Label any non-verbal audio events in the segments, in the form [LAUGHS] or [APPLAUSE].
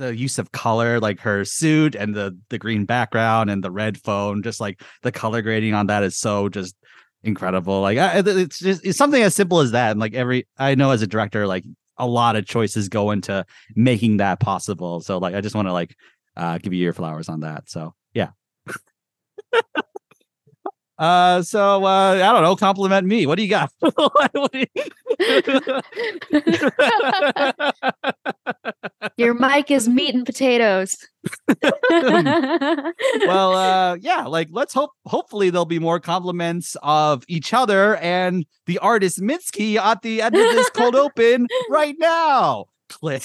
the use of color, like her suit and the the green background and the red phone, just like the color grading on that is so just incredible. Like I, it's just it's something as simple as that. And like every I know as a director, like a lot of choices go into making that possible. So like I just want to like uh give you your flowers on that. So yeah. [LAUGHS] Uh, so uh, I don't know. Compliment me. What do you got? [LAUGHS] What do you- [LAUGHS] Your mic is meat and potatoes. [LAUGHS] well, uh, yeah. Like, let's hope. Hopefully, there'll be more compliments of each other and the artist Mitski at the end of this cold open right now. Click.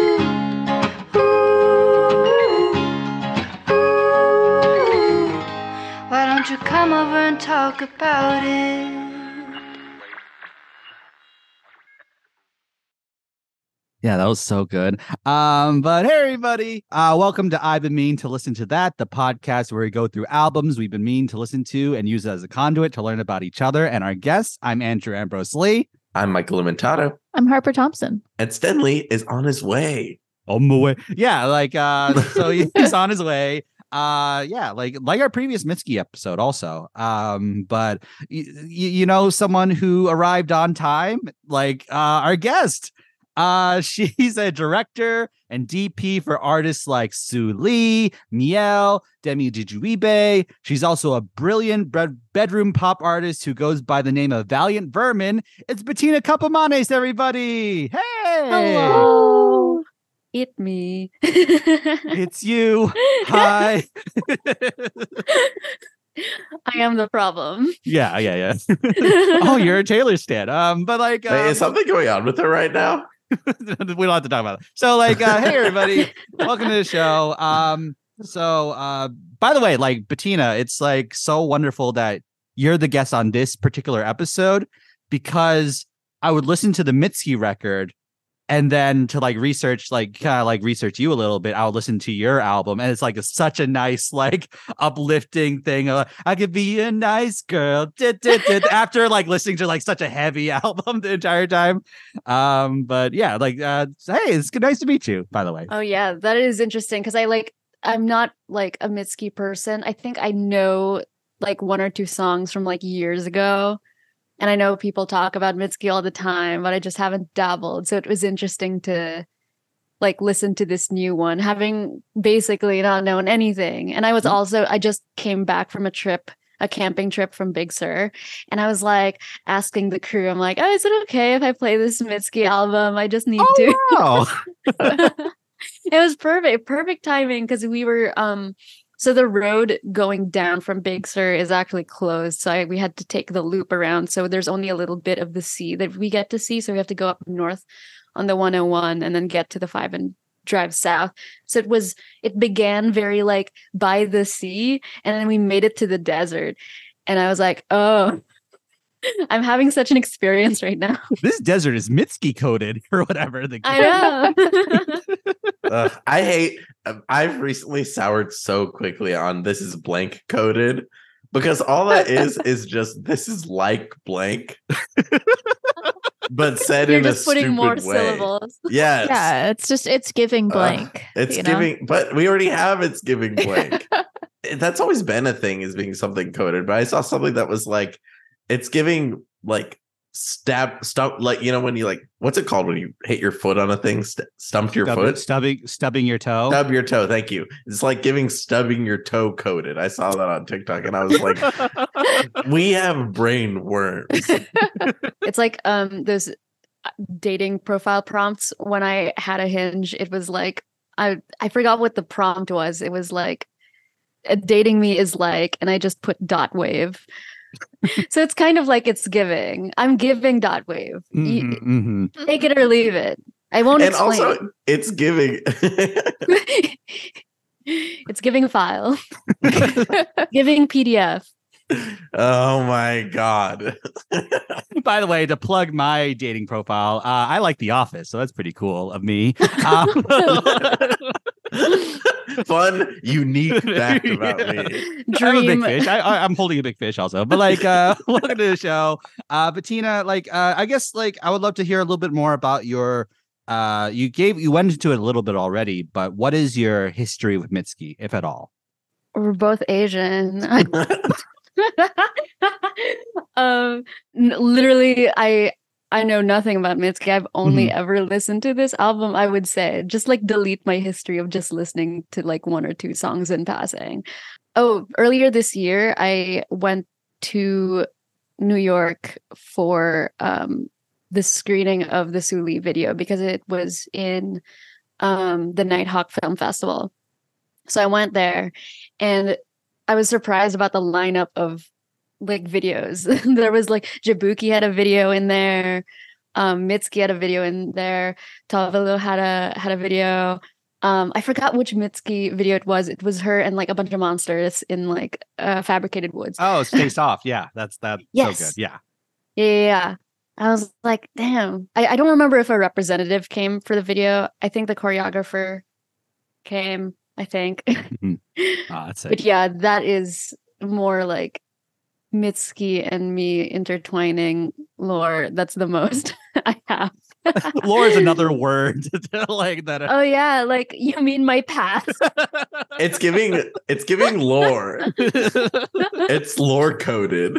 come over and talk about it? Yeah, that was so good. Um, but hey everybody, uh, welcome to I've been mean to listen to that, the podcast where we go through albums we've been mean to listen to and use it as a conduit to learn about each other and our guests. I'm Andrew Ambrose Lee. I'm Michael Limentato, I'm Harper Thomson. and Stanley is on his way. On my way. Yeah, like uh, so he's on his way. Uh, yeah, like like our previous Mitski episode, also. Um, but y- y- you know, someone who arrived on time, like uh, our guest. Uh, [LAUGHS] she's a director and DP for artists like Sue Lee, Miel, Demi Dijuibe. She's also a brilliant bed- bedroom pop artist who goes by the name of Valiant Vermin. It's Bettina Campomanes, everybody. Hey, Hello. It me. [LAUGHS] it's you. Hi. I am the problem. [LAUGHS] yeah, yeah, yeah. [LAUGHS] oh, you're a Taylor stan. Um, but like, Wait, um, is something going on with her right now? we don't have to talk about it. So, like, uh, hey everybody, welcome to the show. Um, so uh, by the way, like Bettina, it's like so wonderful that you're the guest on this particular episode because I would listen to the Mitski record and then to like research, like kind of like research you a little bit, I would listen to your album, and it's like a, such a nice, like [LAUGHS] uplifting thing. Of, I could be a nice girl [LAUGHS] after like listening to like such a heavy [LAUGHS] album the entire time. Um, but yeah, like uh, hey, it's nice to meet you. By the way, Oh yeah, that is interesting because I like I'm not like a Mitski person. I think I know like one or two songs from like years ago. And I know people talk about Mitski all the time, but I just haven't dabbled. So it was interesting to like listen to this new one, having basically not known anything. And I was also I just came back from a trip, a camping trip from Big Sur. And I was like asking the crew, I'm like, oh, is it okay if I play this Mitski album? I just need to. wow. [LAUGHS] it was perfect perfect timing because we were um so the road going down from big sur is actually closed so I, we had to take the loop around. So there's only a little bit of the sea that we get to see so we have to go up north on the 101 and then get to the 5 and drive south. So it was it began very like by the sea and then we made it to the desert. And i was like oh [LAUGHS] i'm having such an experience right now. This desert is Mitski coded [LAUGHS] or whatever. The i know [LAUGHS] I hate. um, I've recently soured so quickly on this is blank coded because all that is [LAUGHS] is just this is like blank, [LAUGHS] but said you're in a putting stupid more way. syllables Yes, Yeah, it's just it's giving blank. it's you know? giving, but we already have it's giving blank. [LAUGHS] That's always been a thing is being something coded. But I saw something that was like, it's giving like stab stump like you know when you like what's it called when you hit your foot on a thing st- stumped your Stubbing- foot? stubbing stubbing your toe. stub your toe thank you. It's like giving stubbing your toe coded i saw that on tiktok and i was like [LAUGHS] we have brain worms. [LAUGHS] It's like um those uh, dating profile prompts. When i had a hinge it was like i i forgot what the prompt was. It was like dating me is like and i just put dot wave so it's kind of like it's giving i'm giving dot wave You- Mhm, mhm. take it or leave it i won't and explain also [LAUGHS] it's giving it's giving file, [LAUGHS] [LAUGHS] giving PDF. oh my god. By the way, to plug my dating profile, uh, I like The Office, so that's pretty cool of me. Um, Fun, unique [LAUGHS] fact about me. I'm a big Dream. fish. I, I, I'm holding a big fish also, but like, uh, [LAUGHS] welcome to the show, uh, Bettina. Like, uh, I guess like I would love to hear a little bit more about your. Uh, you gave you went into it a little bit already, but what is your history with Mitski, if at all? We're both Asian. [LAUGHS] um, literally, I I know nothing about Mitski. I've only Mhm. ever listened to this album. I would say just like delete my history of just listening to like one or two songs in passing. Oh, earlier this year, I went to New York for um the screening of the Suli video because it was in um the Nighthawk Film Festival. So I went there and I was surprised about the lineup of like videos. [LAUGHS] there was like Jabuki had a video in there, um Mitski had a video in there, Tavilo had a had a video. Um I forgot which Mitski video it was. It was her and like a bunch of monsters in like uh fabricated woods. Oh, [LAUGHS] Stay Soft. Yeah, that's that. So Yes. good. Yeah. Yeah, yeah. I was like, damn. I, I don't remember if a representative came for the video. I think the choreographer came, I think. [LAUGHS] That's but yeah, that is more like Mitski and me intertwining lore. That's the most [LAUGHS] I have. [LAUGHS] Lore is another word [LAUGHS] like that. Oh yeah, like you mean my past. It's giving it's giving lore. It's lore coded.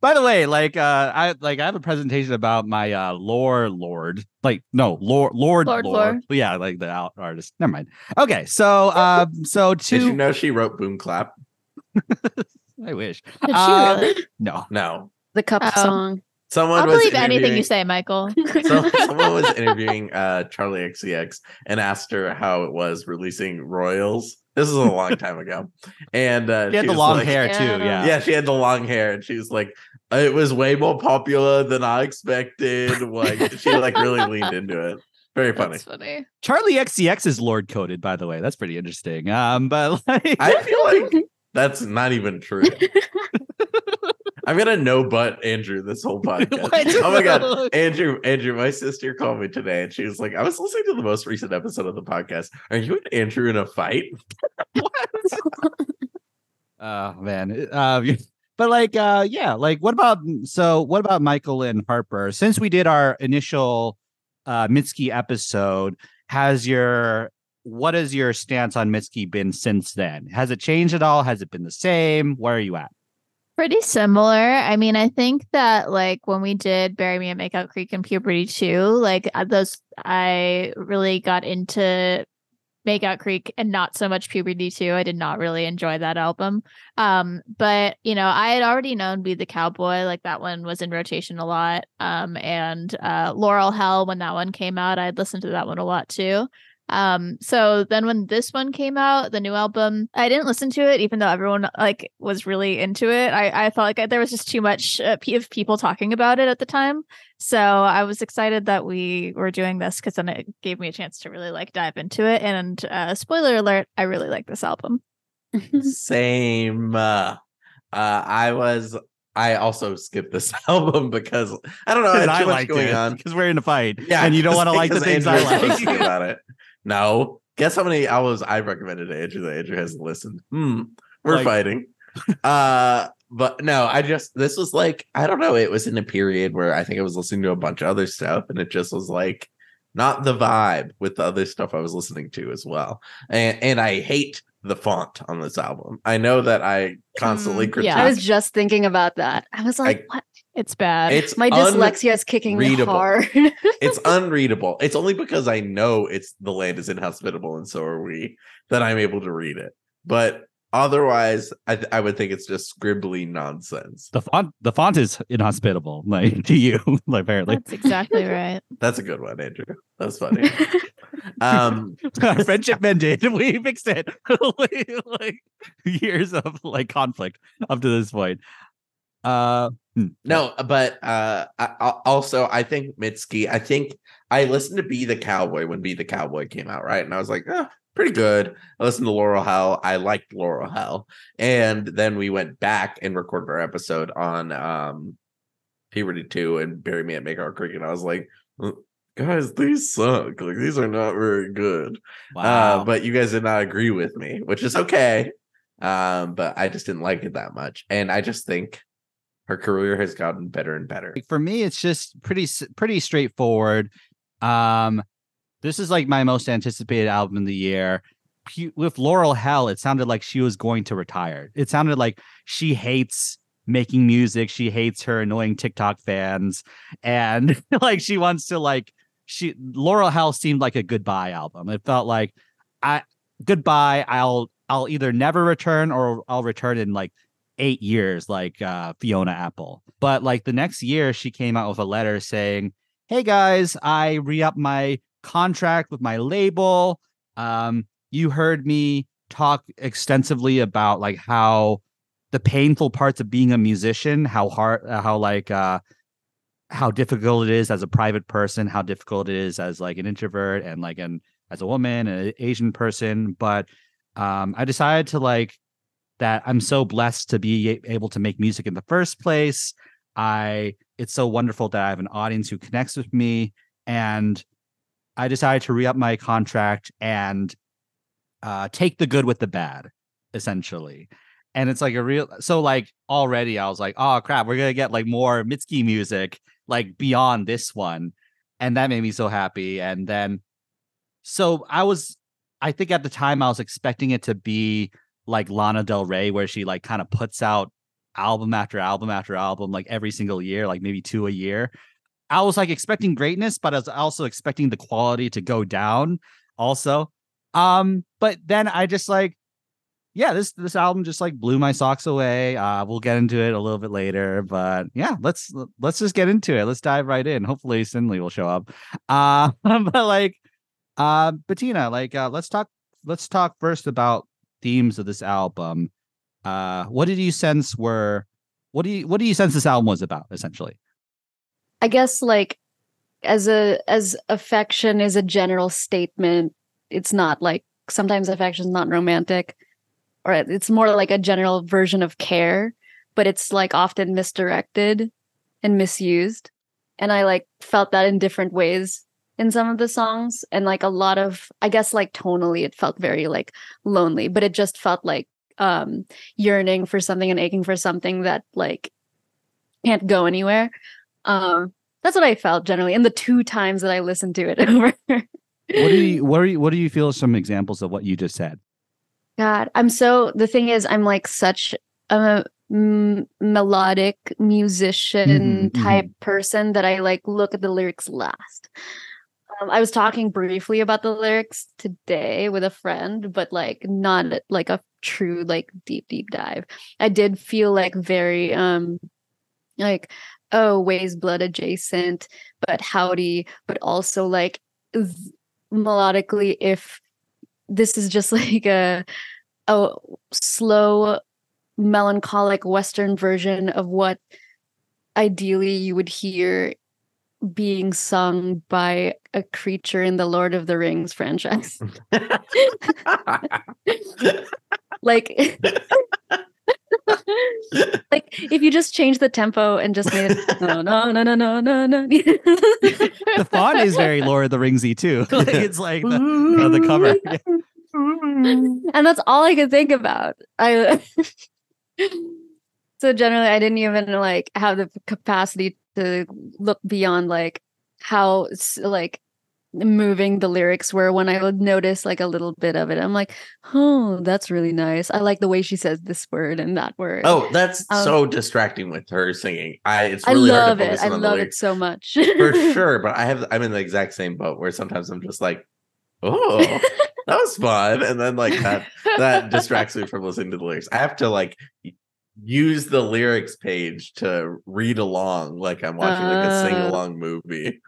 By the way, like uh I like I have a presentation about my uh lore lord. Like no, lord lord Lord lore. lore. Yeah, like the out artist. Never mind. Okay, so um so Did you know she wrote Boom Clap? I wish. [LAUGHS] Did she Uh, really? No. No. the cup Oh. song. Someone I'll believe anything you say, Michael. [LAUGHS] So [LAUGHS] someone was interviewing uh Charli XCX and asked her how it was releasing Royals. This is a long time ago. And uh She had she the long like- hair too. Yeah. Yeah. Yeah, she had the long hair and she was like, it was way more popular than I expected. Like she like really leaned into it. Very funny. That's funny. Charli XCX is lord coded, by the way. That's pretty interesting. Um, but like I feel like that's not even true. [LAUGHS] I'm gonna no but Andrew this whole [LAUGHS] podcast. Oh my god, Andrew, Andrew, my sister called me today and she was like, I was listening to the most recent episode of the podcast. Are you and Andrew in a fight? [LAUGHS] What? Oh man. Uh, but like uh yeah, like what about so what about Michael and Harper? Since we did our initial uh Mitski episode, has your what has your stance on Mitski been since then? Has it changed at all? Has it been the same? Where are you at? Pretty similar. I mean, I think that like when we did Bury Me at Makeout Creek and Puberty 2, like uh, those I really got into Makeout Creek and not so much Puberty 2. I did not really enjoy that album. Um, but you know, I had already known Be the Cowboy, like that one was in rotation a lot. Um, and uh Laurel Hell when that one came out, I'd listened to that one a lot too. Um, so then when this one came out, the new album, I didn't listen to it, even though everyone like was really into it. I, I felt like there was just too much uh, of people talking about it at the time. So I was excited that we were doing this because then it gave me a chance to really like dive into it. And uh, spoiler alert, I really like this album. [LAUGHS] Same. Uh, uh, I was. I also skipped this [LAUGHS] album because I don't know. I had I much liked going it on. because we're in a fight. Yeah, and you don't [LAUGHS] want to like the things I Andrew was posting like. about it. No, guess how many albums I recommended to Andrew that Andrew hasn't listened. Hmm, we're Like- fighting. [LAUGHS] uh, but no, I just this was like I don't know. It was in a period where I think I was listening to a bunch of other stuff, and it just was like not the vibe with the other stuff I was listening to as well. And and I hate the font on this album. I know that I constantly Mm, critique. yeah. I was just thinking about that. I was like, what? It's bad. it's My dyslexia is kicking unreadable. hard. [LAUGHS] it's unreadable. It's only because I know it's the land is inhospitable and so are we that I'm able to read it. But otherwise, I, th- I would think it's just scribbly nonsense. The font the font is inhospitable, like to you, [LAUGHS] like apparently. That's exactly right. [LAUGHS] That's a good one, Andrew. That's funny. um, Our friendship ended. We fixed it. like years of like conflict up to this point. Uh hmm. no, but uh, I, also I think Mitski. I think I listened to "Be the Cowboy" when "Be the Cowboy" came out, right? And I was like, oh, pretty good. I listened to Laurel Hell. I liked Laurel Hell. And then we went back and recorded our episode on um Puberty 2 and Bury Me at Makeout Creek. And I was like, "Uh, guys, these suck. Like these are not very good. Wow. Uh, but you guys did not agree with me, which is okay. Um, but I just didn't like it that much. And I just think her career has gotten better and better. For me it's just pretty pretty straightforward. Um this is like my most anticipated album of the year. With laurel hell it sounded like she was going to retire. It sounded like she hates making music. She hates her annoying tiktok fans. And [LAUGHS] like she wants to like she laurel hell seemed like a goodbye album. It felt like i goodbye i'll i'll either never return or i'll return in like eight years like uh fiona apple. But like the next year she came out with a letter saying hey guys i re-up my contract with my label. Um you heard me talk extensively about like how the painful parts of being a musician how hard how like uh how difficult it is as a private person how difficult it is as like an introvert and like an as a woman an asian person. But um i decided to like that i'm so blessed to be able to make music in the first place. I it's so wonderful that i have an audience who connects with me and i decided to re-up my contract and uh take the good with the bad essentially. And it's like a real so like already i was like oh crap we're gonna get like more mitski music like beyond this one. And that made me so happy. And then so i was i think at the time i was expecting it to be like lana del rey where she like kind of puts out album after album after album like every single year like maybe two a year i was like expecting greatness but i was also expecting the quality to go down also um but then i just like yeah, this this album just like blew my socks away. Uh, we'll get into it a little bit later, but yeah, let's let's just get into it. Let's dive right in. Hopefully, Stanley will show up. Uh, [LAUGHS] but like, uh, Bettina, like, uh, let's talk. Let's talk first about themes of this album. Uh, what did you sense were? What do you what do you sense this album was about? Essentially, I guess like as a as affection is a general statement, it's not like sometimes affection is not romantic, or it's more like a general version of care, but it's like often misdirected and misused. And I like felt that in different ways in some of the songs. And like a lot of I guess like tonally it felt very like lonely, but it just felt like um yearning for something and aching for something that like can't go anywhere. Um that's what I felt generally in the two times that I listened to it [LAUGHS] over. what do you what are you what do you feel are some examples of what you just said? God, I'm so the thing is, I'm like such a m- melodic musician Mhm, type person that I like look at the lyrics last. Um, I was talking briefly about the lyrics today with a friend, but like not like a true like deep deep dive. I did feel like very um like oh Weyes Blood adjacent, but howdy, but also like melodically if this is just [LAUGHS] like a a slow melancholic western version of what ideally you would hear being sung by a creature in the Lord of the Rings franchise. [LAUGHS] like like if you just change the tempo and just made it [LAUGHS] no no no no no no no The font is very Lord of the Ringsy too. [LAUGHS] like it's like the, uh, the cover. And that's all I could think about. I so generally I didn't even like have the capacity to look beyond like how like moving the lyrics were when I would notice like a little bit of it. I'm like, oh, that's really nice. I like the way she says this word and that word. Oh, that's Um, so distracting with her singing. I it's I really love hard to it. I in on the love it so much. for [LAUGHS] sure. But I have I'm in the exact same boat where sometimes I'm just like, oh, [LAUGHS] that was fun, and then like that that distracts me from listening to the lyrics. I have to like use the lyrics page to read along like I'm watching like a sing Uh. along movie.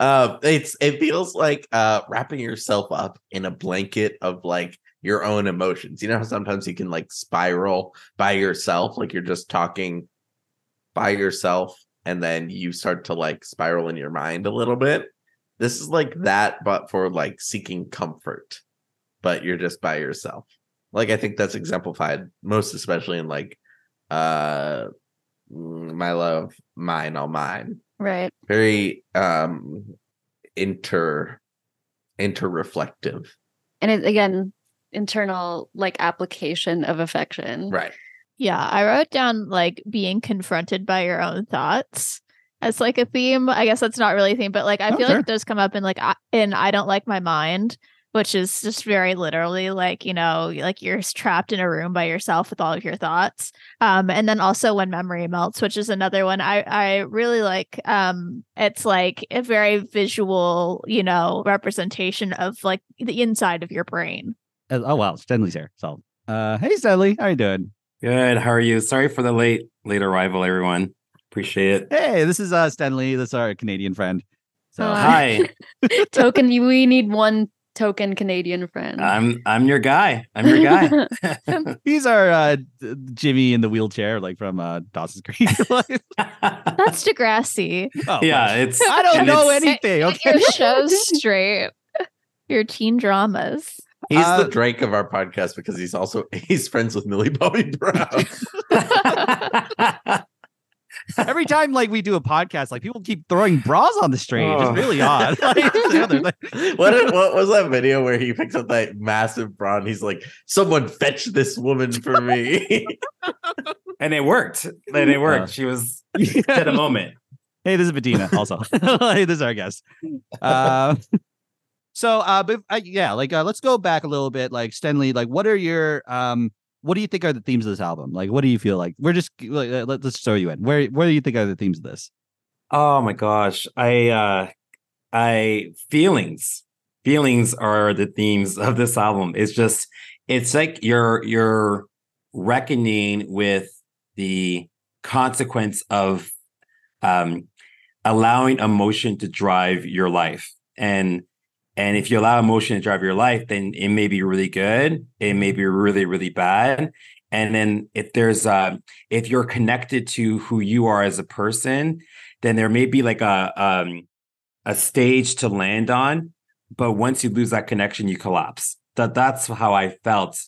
Uh, it's it feels like uh wrapping yourself up in a blanket of like your own emotions. You know how sometimes you can like spiral by yourself, like you're just talking by yourself, and then you start to like spiral in your mind a little bit. This is like that, but for like seeking comfort. but you're just by yourself. Like I think that's exemplified most especially in like uh my love, mine, all mine. Right. Very um inter inter-reflective. And it again, internal like application of affection. Right. Yeah, I wrote down like being confronted by your own thoughts as like a theme. I guess that's not really a theme, but like I Oh, feel sure. like it does come up in like I, in I don't like my mind, which is just very literally like you know like you're trapped in a room by yourself with all of your thoughts. Um, and then also when memory melts, which is another one I I really like. Um, it's like a very visual, you know, representation of like the inside of your brain. Oh well, Stanley's here. So, uh, hey Stanley, how you doing? Good. How are you? Sorry for the late late arrival, everyone. Appreciate it. Hey, this is uh Stanley. This is our Canadian friend. So, Uh, Hi, [LAUGHS] token we need one token Canadian friend. I'm I'm your guy. I'm your guy. [LAUGHS] [LAUGHS] he's our uh Jimmy in the wheelchair, like from uh Dawson's Creek. [LAUGHS] That's Degrassi. Oh, yeah, gosh. it's I don't know it's- anything. Get Okay. your shows straight. Your teen dramas. He's Uh, the Drake of our podcast because he's also he's friends with Millie Bobby Brown. Every time like we do a podcast, like people keep throwing bras on the street. It's Oh. really odd. [LAUGHS] Like, like- what did- what was that video where he picks up that massive bra and he's like, "Someone fetch this woman for me." [LAUGHS] and it worked. And it worked. Uh, she was [LAUGHS] at a moment. Hey, this is Bettina. Also, hey, this is our guest. Uh, so, uh, but uh, yeah, like uh, let's go back a little bit. Like Stanley, like what are your um, what do you think are the themes of this album? Like, what do you feel like? We're just like, let, us throw you in. Where where do you think are the themes of this? Oh my gosh. I uh I feelings. Feelings are the themes of this album. It's just it's like you're you're reckoning with the consequence of um allowing emotion to drive your life. And and if you allow emotion to drive your life, then it may be really good, it may be really, really bad. And then if there's uh if you're connected to who you are as a person, then there may be like a um a stage to land on but once you lose that connection you collapse that that's how i felt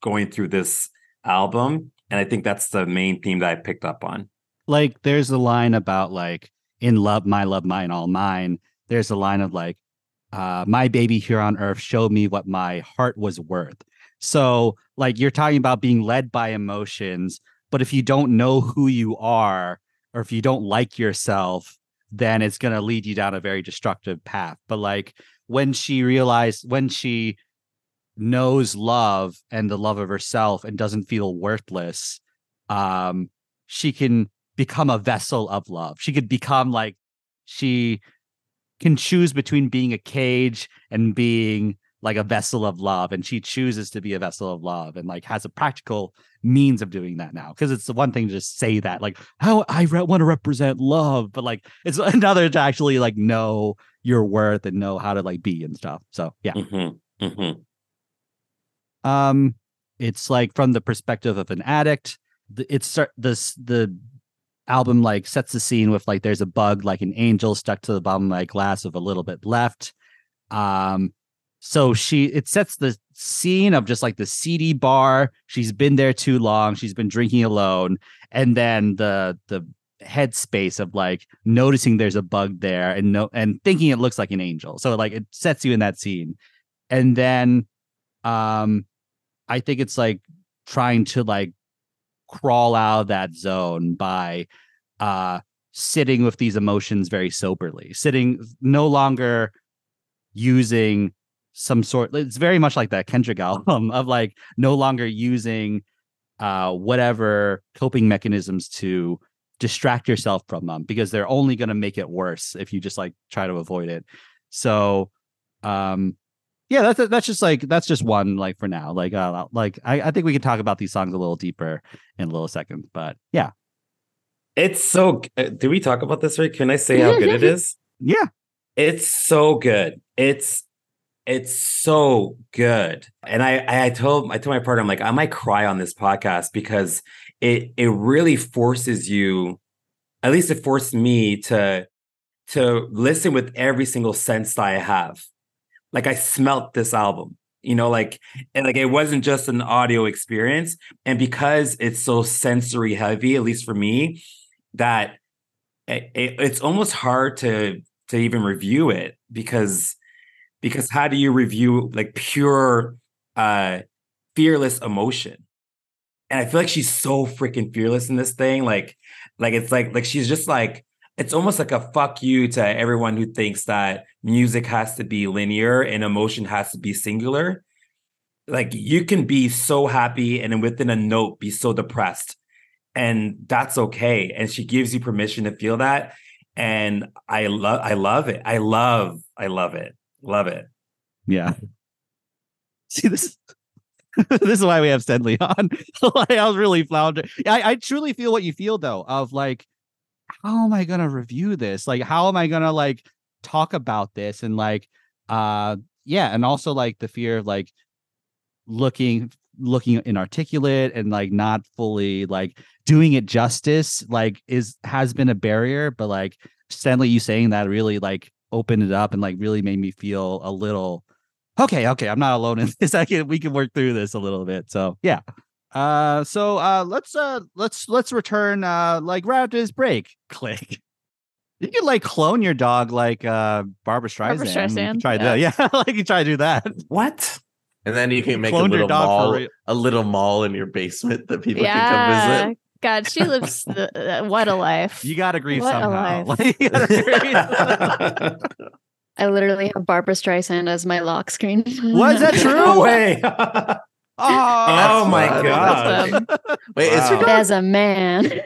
going through this album and i think that's the main theme that i picked up on Like, there's a line about like in love, my love, mine, all mine. There's a line of like, uh, my baby here on earth showed me what my heart was worth. So, like, you're talking about being led by emotions, but if you don't know who you are, or if you don't like yourself, then it's going to lead you down a very destructive path. But like, when she realized, when she knows love and the love of herself and doesn't feel worthless, um, she can become a vessel of love. She could become like she can choose between being a cage and being like a vessel of love and she chooses to be a vessel of love and like has a practical means of doing that now because it's the one thing to just say that like how i re- want to represent love but like it's [LAUGHS] another to actually like know your worth and know how to like be and stuff so yeah Mhm, mhm. um it's like from the perspective of an addict it's this the album like sets the scene with like there's a bug like an angel stuck to the bottom of my glass with a little bit left. Um so she it sets the scene of just like the seedy bar. She's been there too long. She's been drinking alone. And then the the headspace of like noticing there's a bug there and no and thinking it looks like an angel. So like it sets you in that scene. And then um i think it's like trying to like crawl out of that zone by uh sitting with these emotions very soberly sitting no longer using some sort it's very much like that kendrick [LAUGHS] album of like no longer using uh whatever coping mechanisms to distract yourself from them because they're only going to make it worse if you just like try to avoid it. So um yeah that's that's just like that's just one like for now like uh like I, I think we can talk about these songs a little deeper in a little second but yeah it's so uh, we talk about this right can i say how good it is yeah It's so good. It's it's so good. And I I told I told my partner I'm like I might cry on this podcast because it it really forces you at least it forced me to to listen with every single sense that I have. Like I smelt this album. You know, like and like it wasn't just an audio experience. And because it's so sensory heavy, at least for me, that it, it- it's almost hard to to even review it because because how do you review like pure uh fearless emotion? And I feel like she's so freaking fearless in this thing. Like, like it's like like she's just like it's almost like a fuck you to everyone who thinks that music has to be linear and emotion has to be singular. Like you can be so happy and within a note be so depressed. And that's okay. And she gives you permission to feel that. And I love I love it. I love, I love it. Love it. Yeah. [LAUGHS] See this. [LAUGHS] this is why we have Stanley on. [LAUGHS] I was really floundering. I, I truly feel what you feel though, of like, how am I gonna review this? Like, how am I gonna like talk about this? And like, uh, yeah, and also like the fear of like looking looking inarticulate and like not fully like doing it justice like is has been a barrier but like stanley you saying that really like opened it up and like really made me feel a little okay okay i'm not alone in [LAUGHS] this i can we can work through this a little bit so yeah uh so uh let's uh let's let's return uh like right after this break [LAUGHS] click you can like clone your dog like uh barbra streisand, Barbra You can Streisand, try to [LAUGHS] yeah like you try to do that What? And then you can make a Clone your little dog mall, a little mall in your basement that people can come Yeah. visit. God, she lives the, uh, what a life. you gotta grieve What a somehow life. [LAUGHS] Like, gotta grieve. I literally have Barbra Streisand as my lock screen. Was that true? No way. Oh, Oh my. God. That's funny. Wait, is her dog, As a man.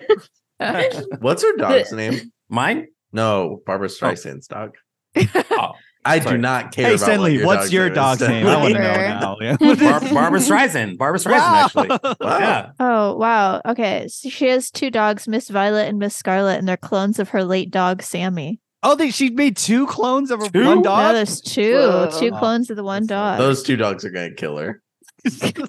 [LAUGHS] what's her dog's name? Mine? No, Barbra oh. Streisand's dog. Oh, I Sorry. do not care. Hey, about Stanley, what your what's dog's your dog's name? [LAUGHS] I want to know now. Yeah. Bar- [LAUGHS] Barbra Streisand. Barbra Streisand, actually. Wow. Yeah. Oh wow. Okay. So she has two dogs, Miss Violet and Miss Scarlet, and they're clones of her late dog Sammy. Oh, they she made two clones of her Two? one No, dog. there's two. Whoa. Two clones of the one dog. Those two dogs are gonna kill her. I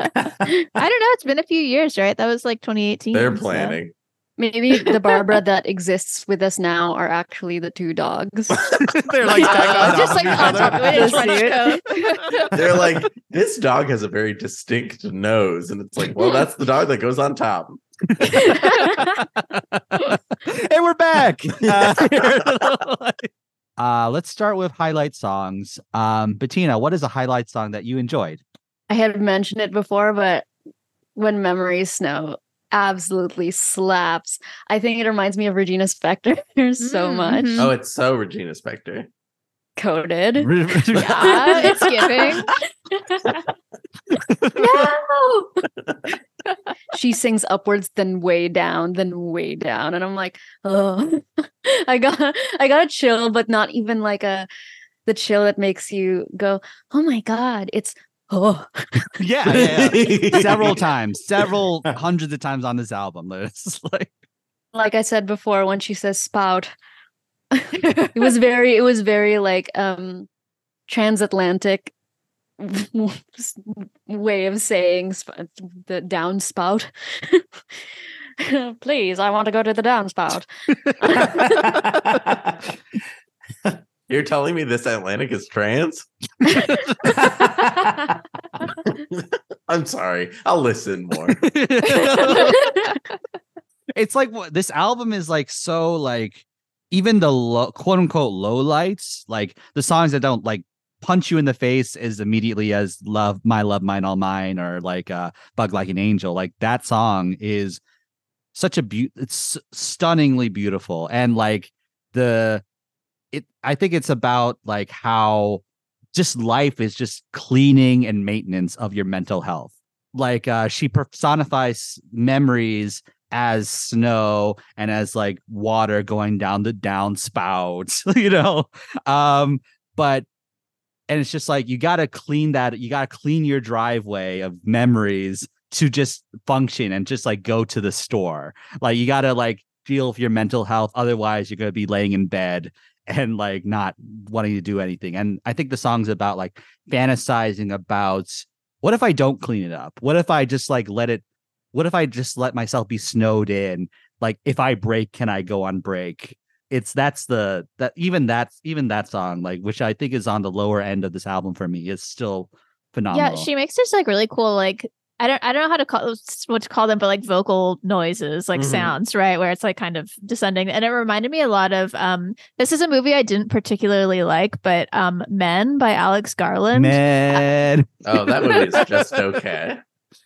don't know. It's been a few years, right? That was like 2018. They're so- planning. Maybe the Barbra that exists with us now are actually the two dogs. [LAUGHS] They're like [LAUGHS] stacked just like on top of it. [LAUGHS] They're like, this dog has a very distinct nose, and it's like, well, that's the dog that goes on top. hey, we're back. Uh, uh, let's start with highlight songs. Um, Bettina, what is a highlight song that you enjoyed? I had mentioned it before, but when memories snow absolutely slaps. I think it reminds me of Regina Spektor [LAUGHS] so Mm, much. mhm. Oh, it's so Regina Spektor. Coded. Yeah, it's giving. [LAUGHS] no. [LAUGHS] she sings upwards, then way down, then way down, and I'm like, oh, I got, I got a chill, but not even like a, the chill that makes you go, oh my god, it's oh, [LAUGHS] yeah, yeah, yeah. several times, several [LAUGHS] hundreds of times on this album. [LAUGHS] It's like like I said before, when she says spout, it was very, it was very like um transatlantic way of saying sp- the downspout. Please, I want to go to the downspout. You're telling me this Atlantic is trans? [LAUGHS] I'm sorry. I'll listen more. [LAUGHS] it's like what this album is like so like even the low, quote unquote low lights like the songs that don't like punch you in the face is immediately as love my love mine all mine or like uh bug like an angel like that song is such a beaut it's stunningly beautiful and like the it i think it's about like how just life is just cleaning and maintenance of your mental health. Like uh she personifies memories as snow and as like water going down the downspouts [LAUGHS] you know? Um but and it's just like you got to clean that you got to clean your driveway of memories to just function and just like go to the store. Like you got to like feel for your mental health otherwise you're going to be laying in bed and like not wanting to do anything and i think the song's about like fantasizing about what if i don't clean it up? What if i just like let it what if i just let myself be snowed in? Like if i break can i go on break? It's that's the that even that's even that song like which i think is on the lower end of this album for me is still phenomenal. Yeah, she makes this like really cool like I don't I don't know how to call what to call them, but like vocal noises, like Mhm. sounds, right? Where it's like kind of descending. And it reminded me a lot of um this is a movie I didn't particularly like, but um Men by Alex Garland. Man, [LAUGHS] Oh, that movie is just [LAUGHS] okay.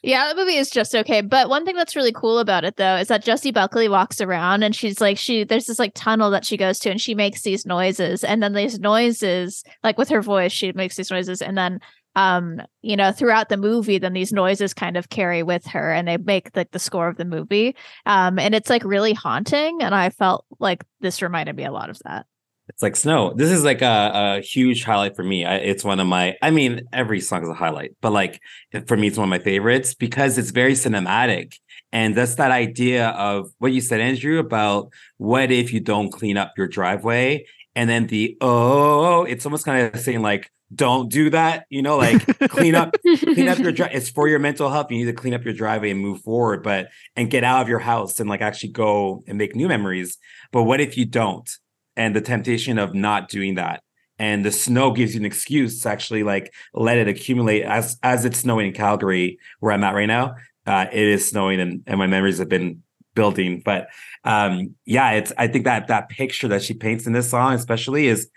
Yeah, the movie is just okay. But one thing that's really cool about it though is that Jessie Buckley walks around and she's like she there's this like tunnel that she goes to and she makes these noises and then these noises like with her voice she makes these noises and then um you know throughout the movie then these noises kind of carry with her and they make like the score of the movie um and it's like really haunting and I felt like this reminded me a lot of that. It's like snow. This is like a, a huge highlight for me. I, it's one of my. I mean, every song is a highlight, but like for me, it's one of my favorites because it's very cinematic, and that's that idea of what you said, Andrew, about what if you don't clean up your driveway, and then the oh, it's almost kind of saying like, don't do that. You know, like clean up clean up your drive. It's for your mental health. You need to clean up your driveway and move forward, but and get out of your house and like actually go and make new memories. But what if you don't? And the temptation of not doing that. And the snow gives you an excuse to actually like let it accumulate as as it's snowing in Calgary, where I'm at right now. Uh, it is snowing and, and my memories have been building. But um yeah, it's I think that that picture that she paints in this song, especially, is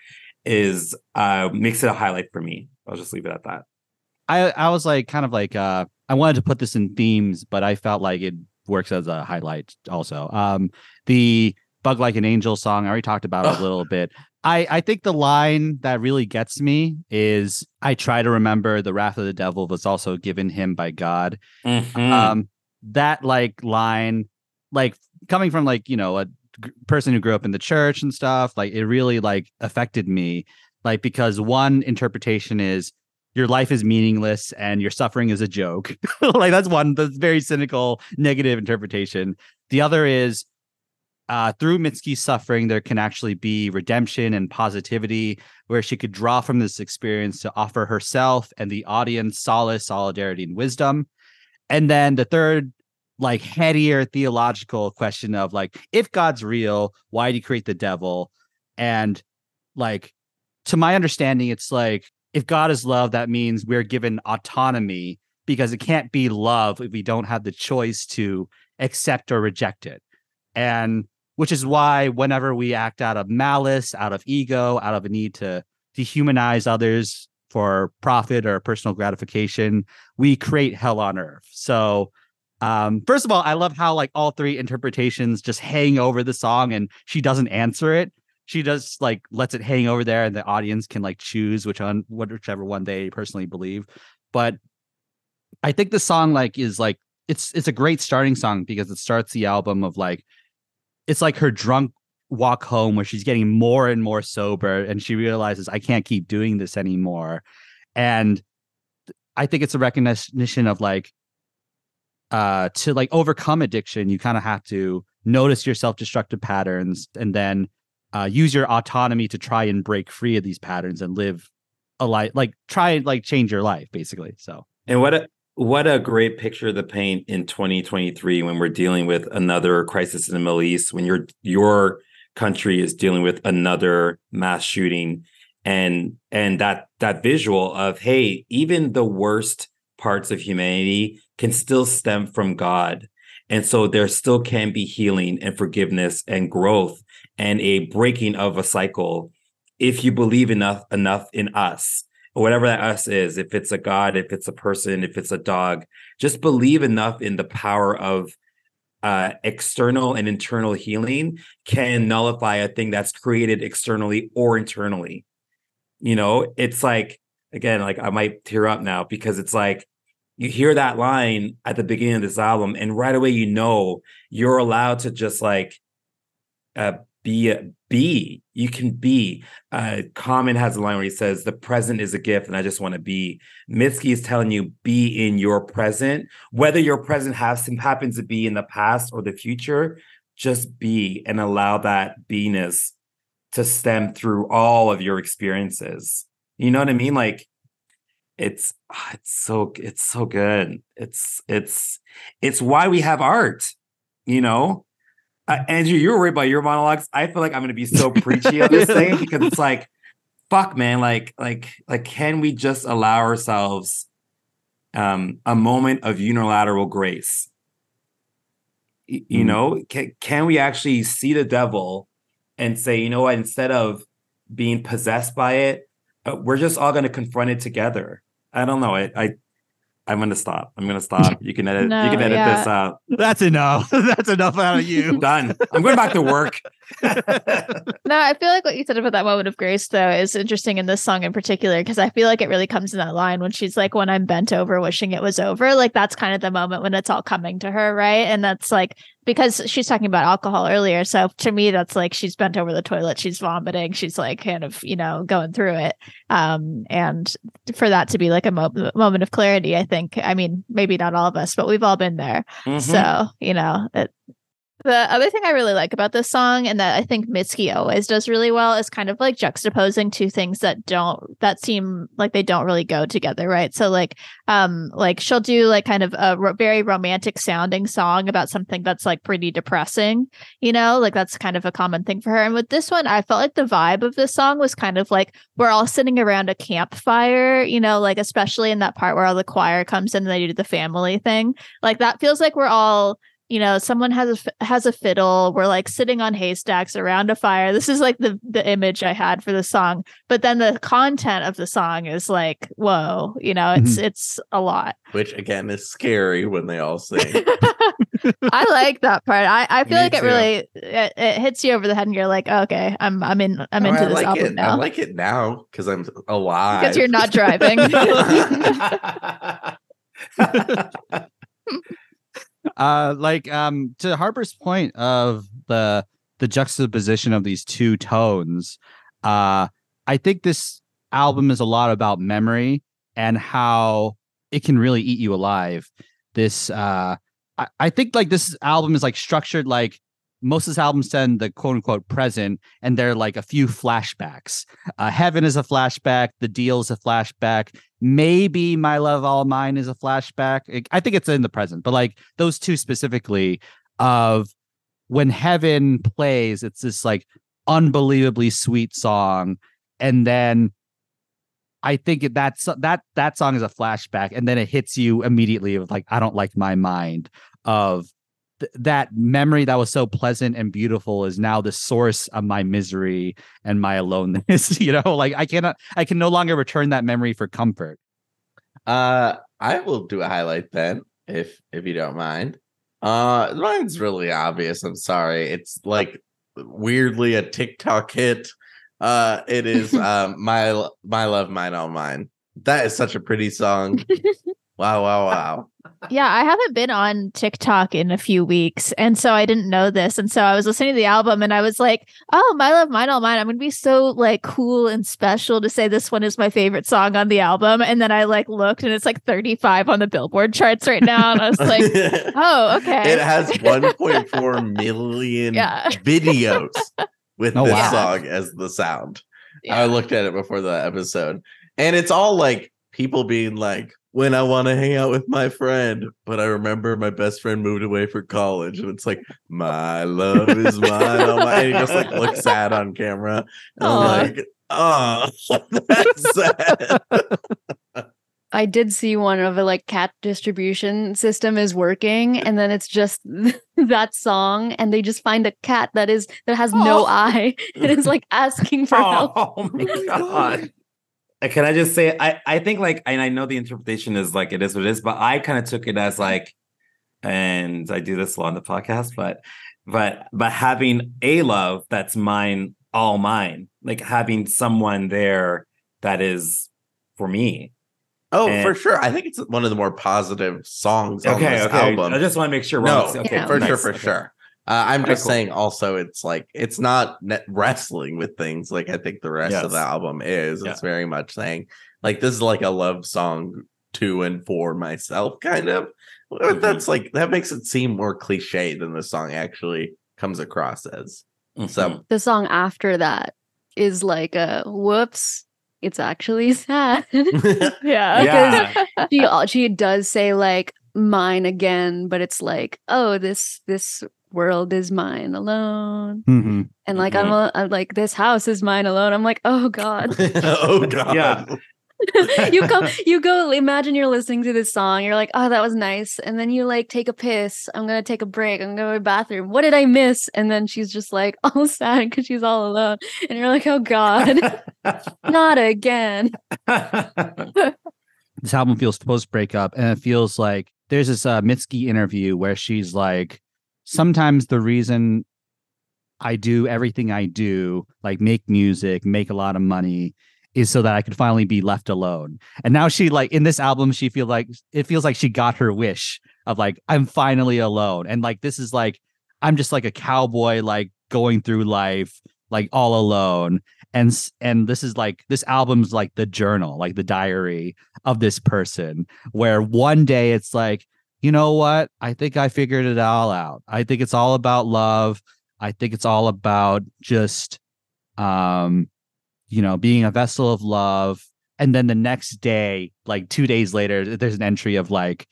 is uh makes it a highlight for me. I'll just leave it at that. I I was like kind of like uh I wanted to put this in themes, but I felt like it works as a highlight also. Um the Bug Like an Angel song, I already talked about Ugh. a little bit. I I think the line that really gets me is I try to remember the wrath of the devil was also given him by God. Mhm. Um that like line like coming from like, you know, a g- person who grew up in the church and stuff, like it really like affected me like because one interpretation is your life is meaningless and your suffering is a joke. [LAUGHS] like that's one that's very cynical, negative interpretation. The other is uh, through Mitski's suffering, there can actually be redemption and positivity where she could draw from this experience to offer herself and the audience solace, solidarity, and wisdom. And then the third, like headier theological question of like, if God's real, why did he create the devil? And like, to my understanding, it's like if God is love, that means we're given autonomy because it can't be love if we don't have the choice to accept or reject it. And which is why whenever we act out of malice, out of ego, out of a need to dehumanize others for profit or personal gratification, we create hell on earth. So um first of all, I love how like all three interpretations just hang over the song and she doesn't answer it. She just like lets it hang over there and the audience can like choose which one whichever one they personally believe. But i think the song like is like it's it's a great starting song because it starts the album of like it's like her drunk walk home where she's getting more and more sober and she realizes i can't keep doing this anymore. And i think it's a recognition of like uh to like overcome addiction you kind of have to notice your self-destructive patterns and then uh, use your autonomy to try and break free of these patterns and live a life like try and like change your life basically so. And what a what a great picture of the paint in 2023 when we're dealing with another crisis in the Middle East, when your your country is dealing with another mass shooting, and and that that visual of hey, even the worst parts of humanity can still stem from God. And so there still can be healing and forgiveness and growth and a breaking of a cycle if you believe enough enough in us or whatever that us is, if it's a God, if it's a person, if it's a dog, just believe enough in the power of uh, external and internal healing can nullify a thing that's created externally or internally. You know, it's like, again, like I might tear up now because it's like you hear that line at the beginning of this album, and right away you know you're allowed to just like uh, be be you can be uh common has a line where he says the present is a gift and i just want to be. Mitski is telling you be in your present. Whether your present has happens to be in the past or the future just be and allow that beingness to stem through all of your experiences. You know what i mean? Like it's ah, it's so it's so good it's it's it's why we have art you know uh, Andrew, you're worried about your monologues. I feel like I'm going to be so preachy on this thing [LAUGHS] because it's like, fuck, man. Like, like, like, can we just allow ourselves um, a moment of unilateral grace. Y- You Mhm. know, can, can we actually see the devil and say, you know what, instead of being possessed by it, uh, we're just all going to confront it together. I don't know. I, I I'm going to stop. I'm going to stop. You can edit. you can edit yeah. this out. That's enough. [LAUGHS] That's enough out of you. Done. I'm going back to work. [LAUGHS] No, I feel like what you said about that moment of grace, though, is interesting in this song in particular, because I feel like it really comes in that line when she's like, when I'm bent over, wishing it was over. Like, that's kind of the moment when it's all coming to her, right? And that's like, because she's talking about alcohol earlier. So to me, that's like she's bent over the toilet, she's vomiting, she's like kind of, you know, going through it. Um, and for that to be like a mo- moment of clarity, I think, I mean, maybe not all of us, but we've all been there. Mhm. So, you know, it, the other thing I really like about this song and that I think Mitski always does really well is kind of like juxtaposing two things that don't that seem like they don't really go together, right? So like um like she'll do like kind of a ro- very romantic sounding song about something that's like pretty depressing, you know? Like that's kind of a common thing for her. And with this one, I felt like the vibe of this song was kind of like we're all sitting around a campfire, you know, like especially in that part where all the choir comes in and they do the family thing. Like that feels like we're all you know someone has a f- has a fiddle we're like sitting on haystacks around a fire this is like the the image i had for the song but then the content of the song is like whoa you know it's mm-hmm. it's a lot Which again is scary when they all sing. [LAUGHS] i like that part i i feel Me like it too. really it, it hits you over the head and you're like okay i'm i'm in i'm Oh, into I this like album it. I like it now because I'm alive. because you're not driving [LAUGHS] [LAUGHS] uh like um to harper's point of the the juxtaposition of these two tones uh i think this album is a lot about memory and how it can really eat you alive. This uh i, I think like this album is like structured like most of his albums send the quote unquote present and they're like a few flashbacks. Uh heaven is a flashback the deal is a flashback maybe my love all mine is a flashback. I think it's in the present but like those two specifically of when heaven plays it's this like unbelievably sweet song and then i think that's that that song is a flashback and then it hits you immediately with like i don't like my mind of th- that memory that was so pleasant and beautiful is now the source of my misery and my aloneness [LAUGHS] you know like i cannot i can no longer return that memory for comfort Uh, I will do a highlight then, if if you don't mind. Uh, mine's really obvious. I'm sorry. It's like weirdly a TikTok hit. Uh, it is [LAUGHS] um my my love, mine, all mine. That is such a pretty song. [LAUGHS] wow, wow, wow. Yeah, I haven't been on TikTok in a few weeks. And so I didn't know this. And so I was listening to the album and I was like, oh, My Love, Mine, All Mine. I'm going to be so like cool and special to say this one is my favorite song on the album. And then I like looked and it's like 35 on the Billboard charts right now. And I was like, [LAUGHS] oh, okay. It has [LAUGHS] 1.4 million Yeah. videos with Oh, this wow. song as the sound. Yeah. I looked at it before the episode, and it's all like people being like, "When I want to hang out with my friend, but I remember my best friend moved away for college," and it's like, "My love is mine." Oh my! And he just like looks sad on camera, and Aw. I'm like, "Oh, [LAUGHS] that's sad." I did see one of a like cat distribution system is working, and then it's just [LAUGHS] that song, and they just find a cat that is that has no Oh. eye and is like asking for [LAUGHS] oh help. Oh my god. Can I just say I I think like and I know the interpretation is like it is what it is, but I kind of took it as like, and I do this a lot on the podcast, but but but having a love that's mine, all mine, like having someone there that is for me. Oh, And- for sure. I think it's one of the more positive songs on Okay, this okay. album. I just want to make sure. we're No, okay, Yeah. for nice, sure, for okay. sure. Uh, I'm just cool. saying. Also, it's like it's not net wrestling with things like I think the rest of the album is. Yeah. It's very much saying like this is like a love song to and for myself, kind of. But Mhm. That's like that makes it seem more cliche than the song actually comes across as. Mhm. So The song after that is like a whoops. It's actually [LAUGHS] sad. [LAUGHS] yeah. yeah. she she does say like mine again, but it's like oh this this world is mine alone, Mhm. and like I'm, a, I'm like this house is mine alone. I'm like oh god. [LAUGHS] oh god. Yeah. [LAUGHS] you go you go imagine you're listening to this song. You're like oh that was nice. And then you like take a piss. I'm gonna take a break. I'm gonna go to the bathroom. What did i miss? And then she's just like [LAUGHS] all sad because she's all alone. And you're like oh god. Not again. This album feels post breakup and it feels like there's this uh, Mitski interview where she's like, sometimes the reason I do everything I do, like make music, make a lot of money, is so that I could finally be left alone. And now she like in this album, she feel like it feels like she got her wish of like I'm finally alone. And like this is like I'm just like a cowboy like going through life like all alone. And and this is like this album's like the journal, like the diary of this person where one day it's like, you know what? I think I figured it all out. I think it's all about love. I think it's all about just um you know, being a vessel of love. And then the next day, like 2 days later, there's an entry of like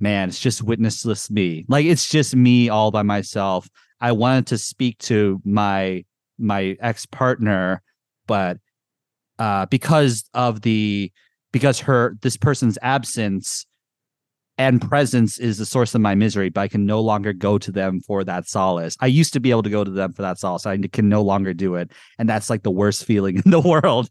man, it's just witnessless me. Like it's just me all by myself. I wanted to speak to my my ex-partner, but uh because of the because her this person's absence and presence is the source of my misery, but I can no longer go to them for that solace. I used to be able to go to them for that solace. I can no longer do it. And that's like the worst feeling [LAUGHS] in the world.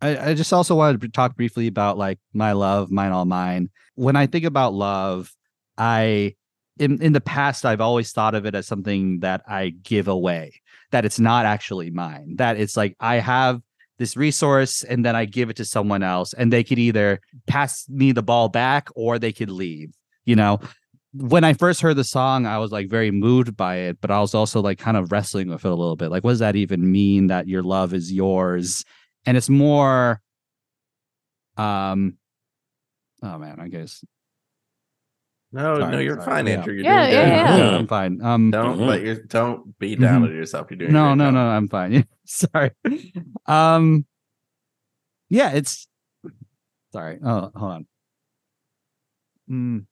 I, I just also wanted to talk briefly about like my love, mine all mine. When I think about love, I in in the past I've always thought of it as something that I give away, that it's not actually mine. That it's like I have this resource and then I give it to someone else and they could either pass me the ball back or they could leave, you know. When I first heard the song, I was like very moved by it, but I was also like kind of wrestling with it a little bit. Like, what does that even mean that your love is yours? And it's more um oh man, I guess No, Sorry, no, you're sorry. fine, Andrew. You're Yeah, doing yeah, good. yeah. I'm fine. Um Don't Mhm. let your don't be down Mhm. on yourself. You're doing a no no job. no i'm fine [LAUGHS] sorry um yeah it's sorry oh hold on Mm.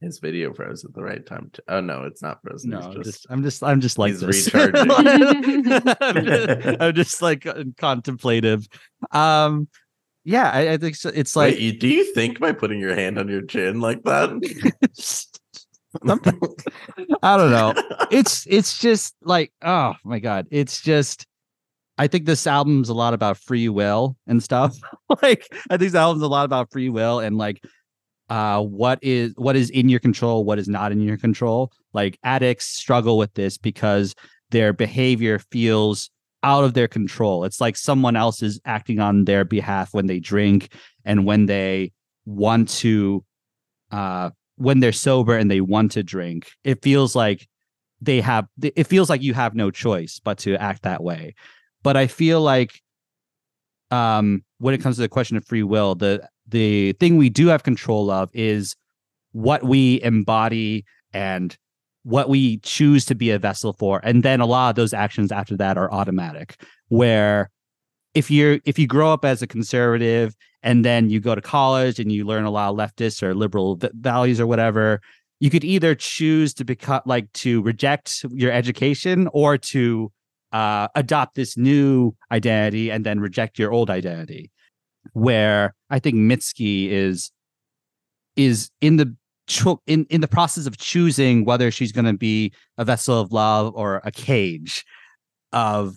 His video froze at the right time. To, oh no, it's not frozen. no just, just i'm just i'm just like he's this [LAUGHS] recharging. I'm, just, I'm just, like uh, contemplative um yeah i, I think so. it's like Wait, you, do you think by putting your hand on your chin like that? [LAUGHS] I don't know it's it's just like oh my god it's just i think this album's a lot about free will and stuff [LAUGHS] like i think this album's a lot about free will and like uh what is what is in your control what is not in your control. Like addicts struggle with this because their behavior feels out of their control. It's like someone else is acting on their behalf when they drink and when they want to uh when they're sober and they want to drink. It feels like they have it feels like you have no choice but to act that way. But i feel like um when it comes to the question of free will the the thing we do have control of is what we embody and what we choose to be a vessel for. And then a lot of those actions after that are automatic where if you're if you grow up as a conservative and then you go to college and you learn a lot of leftist or liberal v- values or whatever you could either choose to become like to reject your education or to uh, adopt this new identity and then reject your old identity where i think mitski is is in the cho- in in the process of choosing whether she's going to be a vessel of love or a cage of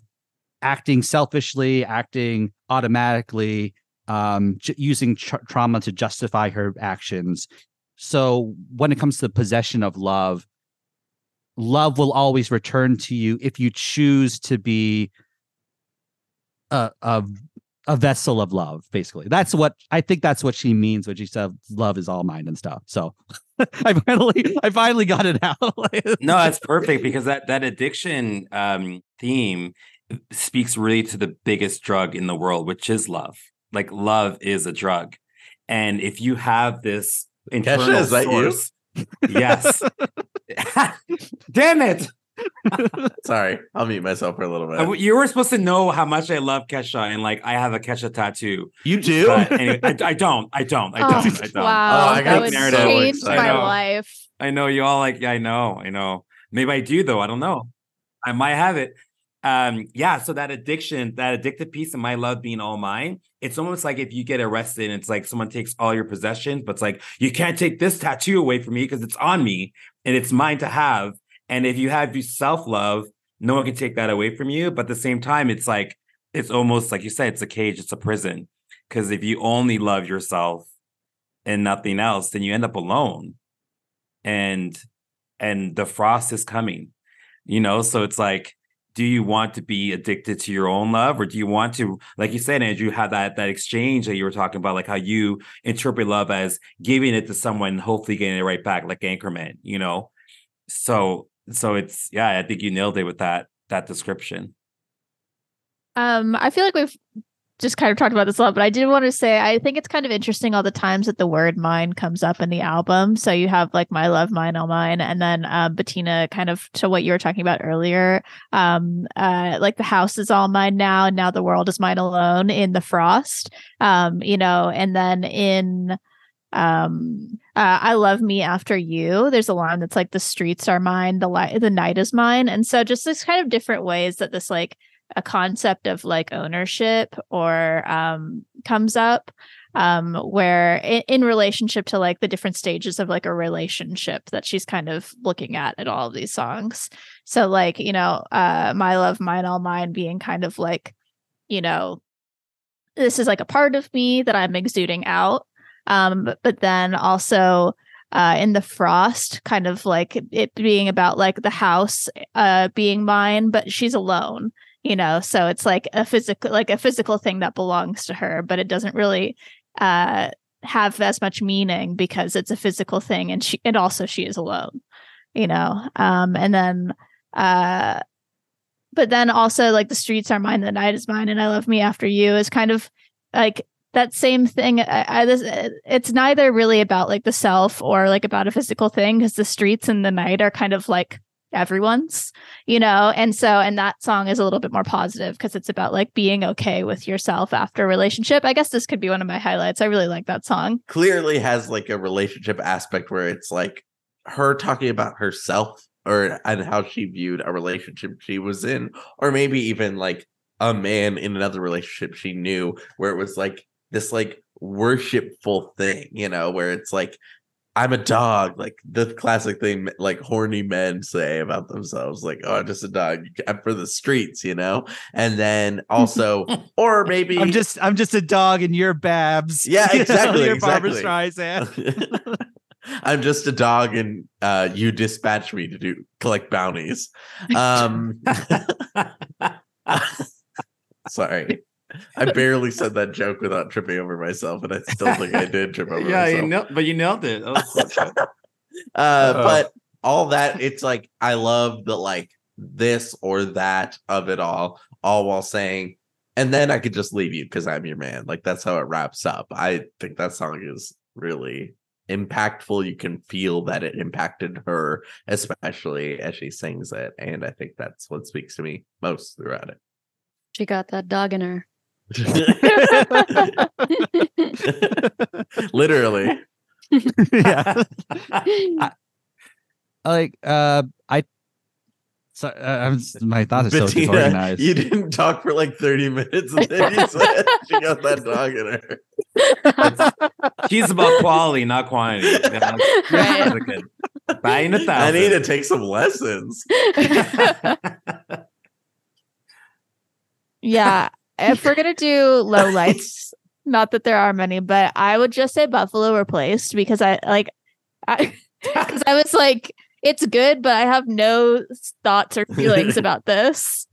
acting selfishly acting automatically um j- using tr- trauma to justify her actions. So when it comes to the possession of love love will always return to you if you choose to be a a, a vessel of love basically that's what i think that's what she means when she said love is all mine and stuff so [LAUGHS] i finally i finally got it out no, that's [LAUGHS] perfect because that that addiction um theme speaks really to the biggest drug in the world, which is love. Like love is a drug. And if you have this internal is that you? source, yes. [LAUGHS] Damn it. Sorry, I'll mute myself for a little bit. You were supposed to know how much I love Kesha, and like I have a Kesha tattoo. You do? But anyway, I, I don't. I don't. I don't. I don't. Wow, Oh, I that got would so change excited. my I life. I know you all like. Yeah, I know. I know. Maybe I do though. I don't know. I might have it. Um, yeah. So that addiction, that addicted piece of my love being all mine. It's almost like if you get arrested, and it's like someone takes all your possessions, but it's like you can't take this tattoo away from me because it's on me and it's mine to have. And if you have self love, no one can take that away from you. But at the same time, it's like it's almost like you said, it's a cage, it's a prison. Because if you only love yourself and nothing else, then you end up alone. And and the frost is coming. You know, so it's like, do you want to be addicted to your own love, or do you want to, like you said, Andrew, have that that exchange that you were talking about, like how you interpret love as giving it to someone, hopefully getting it right back, like Anchorman, you know? So so it's yeah, I think you nailed it with that that description. Um, I feel like we've just kind of talked about this a lot, but I did want to say I think it's kind of interesting all the times that the word mine comes up in the album. So you have like my love, mine, all mine, and then uh, Bettina, kind of to what you were talking about earlier. Um, uh, like the house is all mine now, and now the world is mine alone in the frost. Um, you know, and then in um uh, i love me after you. There's a line that's like the streets are mine the light the night is mine. And so just this kind of different ways that this like a concept of like ownership or um comes up um where in, in relationship to like the different stages of like a relationship that she's kind of looking at in all of these songs. So like you know uh my love mine all mine being kind of like you know this is like a part of me that i'm exuding out um but, but then also uh in the frost kind of like it being about like the house uh being mine but she's alone you know? So it's like a physical like a physical thing that belongs to her but it doesn't really uh have as much meaning because it's a physical thing and she and also she is alone you know? Um and then uh but then also like the streets are mine the night is mine and i love me after you is kind of like that same thing. I, I this uh, it's neither really about like the self or like about a physical thing because the streets and the night are kind of like everyone's you know? And so and that song is a little bit more positive because it's about like being okay with yourself after a relationship. I guess this could be one of my highlights. I really like that song. Clearly has like a relationship aspect where it's like her talking about herself or and how she viewed a relationship she was in, or maybe even like a man in another relationship she knew where it was like this like worshipful thing, you know, where it's like I'm a dog, like the classic thing like horny men say about themselves, like, oh, I'm just a dog. I'm for the streets, you know? And then [LAUGHS] also, or maybe I'm just I'm just a dog and you're Babs. Yeah, [LAUGHS] exactly, you're Barbra exactly. Streisand. [LAUGHS] I'm just a dog and uh you dispatch me to do collect bounties. Um sorry. I barely said that joke without tripping over myself, and I still think I did trip over myself. yeah, you myself. nailed, but you nailed it. That was so [LAUGHS] uh, Uh-oh. but all that it's like I love the like this or that of it all, all while saying, and then I could just leave you because I'm your man. Like that's how it wraps up. I think that song is really impactful. You can feel that it impacted her, especially as she sings it. And I think that's what speaks to me most throughout it. She got that dog in her. It. [LAUGHS] Literally. [LAUGHS] yeah. [LAUGHS] I, like uh I so uh, I'm my thoughts are so Bettina, disorganized. you didn't talk for like 30 minutes and then you said she got that dog in her. She's about quality, not quantity. Yeah, that's- Right. that's good. Buying a I thousand. need to take some lessons. yeah if we're gonna do low [LAUGHS] lights not that there are many but i would just say buffalo replaced because i like i [LAUGHS] because i was like it's good but i have no thoughts or feelings [LAUGHS] about this.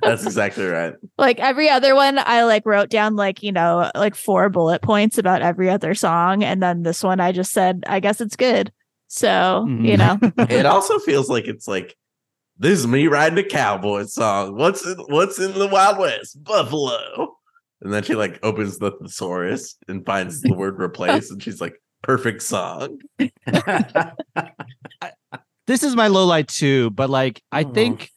That's exactly right. like every other one i like wrote down like you know like four bullet points about every other song and then this one i just said i guess it's good. So you mm-hmm. know? It also feels like it's like this is me riding a cowboy song. What's in what's in the Wild West? Buffalo. And then she like [LAUGHS] opens the thesaurus and finds the word replace, and she's like, perfect song. [LAUGHS] this is my low light too, but like I Oh. think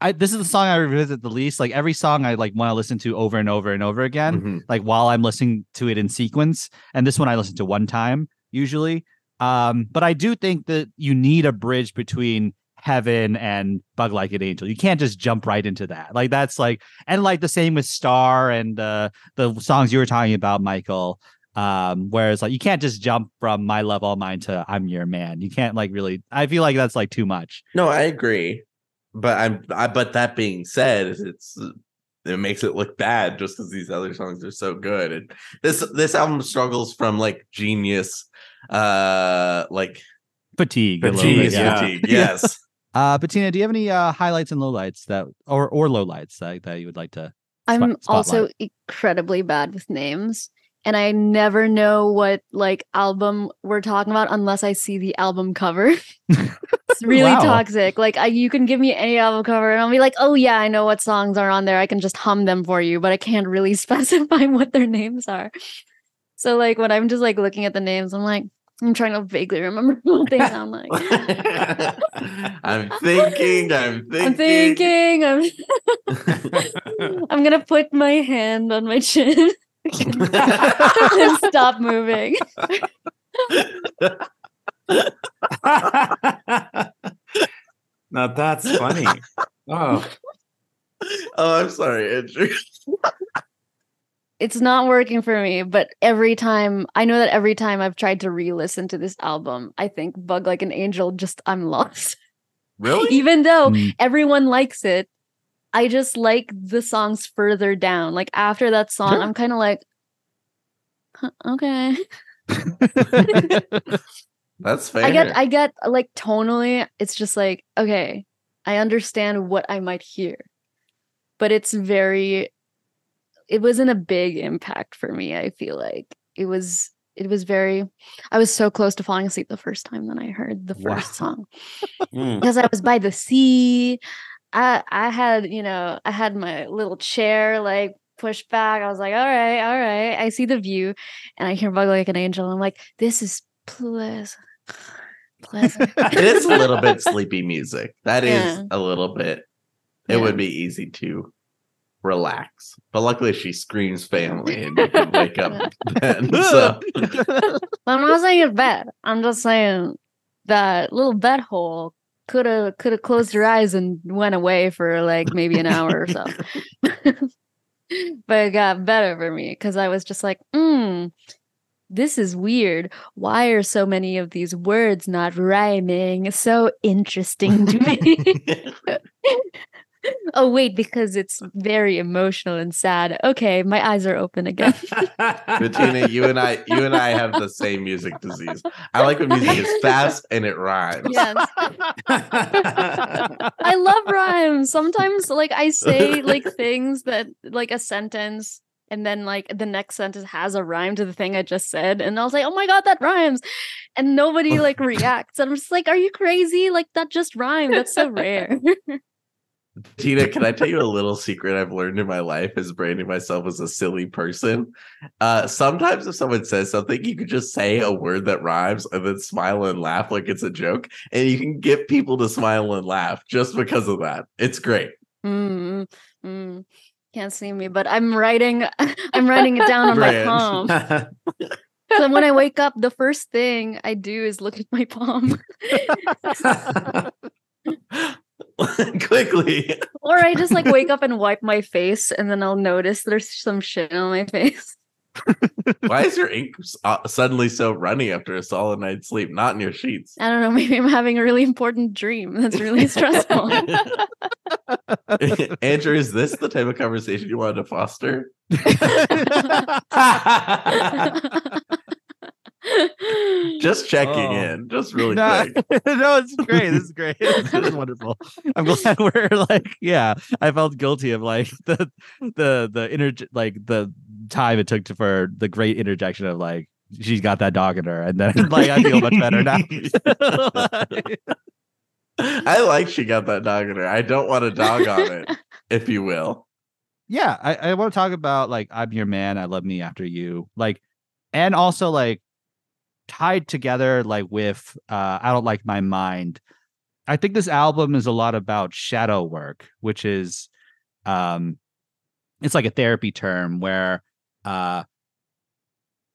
I this is the song I revisit the least. Like every song I like want to listen to over and over and over again, Mhm. like while I'm listening to it in sequence. And this one I listen to one time usually. Um, but I do think that you need a bridge between heaven and bug like an angel you can't just jump right into that like that's like and like the same with star and uh the songs you were talking about michael um whereas like you can't just jump from my love all mine to i'm your man you can't like really i feel like that's like too much No, I agree. But I'm I, but that being said, it's it makes it look bad just because these other songs are so good. And this this album struggles from like genius uh like fatigue, bit, Fatigue, yeah. yeah. fatigue. Yes. Uh bettina do you have any uh highlights and lowlights that or or lowlights that, that you would like to I'm Spot- also incredibly bad with names. And I never know what like album we're talking about unless I see the album cover. [LAUGHS] it's [LAUGHS] really Wow. toxic. Like I, you can give me any album cover and I'll be like, "Oh yeah, I know what songs are on there. I can just hum them for you, but I can't really [LAUGHS] specify what their names are." So like when I'm just like looking at the names, I'm like, I'm trying to vaguely remember what they sound like. [LAUGHS] [LAUGHS] I'm thinking, I'm thinking. I'm thinking, [LAUGHS] I'm I'm gonna put my hand on my chin and stop moving. now that's funny. Oh, Oh, I'm sorry, Andrew. It's not working for me, but every time I know that every time I've tried to re-listen to this album, I think Bug Like an Angel just I'm lost. Really? [LAUGHS] Even though Mm. everyone likes it, I just like the songs further down. Like after that song, Sure. I'm kind of like "Huh, okay. [LAUGHS] That's fair. I get I get like tonally it's just like okay, I understand what I might hear. But it's very it wasn't a big impact for me, I feel like. It was it was very I was so close to falling asleep the first time that I heard the first Wow. song [LAUGHS] Mm. because I was by the sea. I I had, you know, I had my little chair like pushed back. I was like, all right, all right. I see the view and I hear Bug Like an Angel. I'm like, this is pleasant. Pleasant. [LAUGHS] it is a little bit [LAUGHS] sleepy music. That is Yeah. a little bit. It Yeah. would be easy to relax, but luckily she screams family and you can wake up [LAUGHS] then. [LAUGHS] So I'm not saying it's bad. I'm just saying that little betthole could have could have closed her eyes and went away for like maybe an hour or so. [LAUGHS] but it got better for me because I was just like, hmm, this is weird. Why are so many of these words not rhyming? So interesting to me. [LAUGHS] oh wait, because it's very emotional and sad. Okay, my eyes are open again. [LAUGHS] Bettina, you and I, you and I have the same music disease. I like when music is fast and it rhymes. yes. I love rhymes. Sometimes like I say like things that like a sentence and then like the next sentence has a rhyme to the thing I just said and I'll say, "Oh my god, that rhymes." And nobody like [LAUGHS] reacts. And I'm just like, "Are you crazy? Like that just rhymed. That's so rare." Tina, can I tell you a little secret I've learned in my life is branding myself as a silly person? Uh, sometimes if someone says something, you could just say a word that rhymes and then smile and laugh like it's a joke, and you can get people to smile and laugh just because of that. It's great. mm, mm. Can't see me, but I'm writing [LAUGHS] I'm writing it down on my palm. [LAUGHS] So when I wake up, the first thing I do is look at my palm. [LAUGHS] [LAUGHS] Quickly. Or I just like wake up and wipe my face, and then I'll notice there's some shit on my face. [LAUGHS] Why is your [LAUGHS] ink uh, suddenly so runny after a solid night's sleep? Not in your sheets. I don't know. Maybe I'm having a really important dream that's really stressful. Andrew, is this the type of conversation you wanted to foster? Just checking Oh. in, just really [LAUGHS] no, quick. [LAUGHS] no, it's great. This is great. This is [LAUGHS] wonderful. I'm glad we're like, yeah. I felt guilty of like the the the inter like the time it took to for the great interjection of like she's got that dog in her, and then like I feel much better now. I like she got that dog in her. I don't want a dog on it, if you will. yeah, I, I want to talk about like I'm your man. I love me after you. Like, and also like tied together like with uh I don't like my mind. I think this album is a lot about shadow work, which is um it's like a therapy term where uh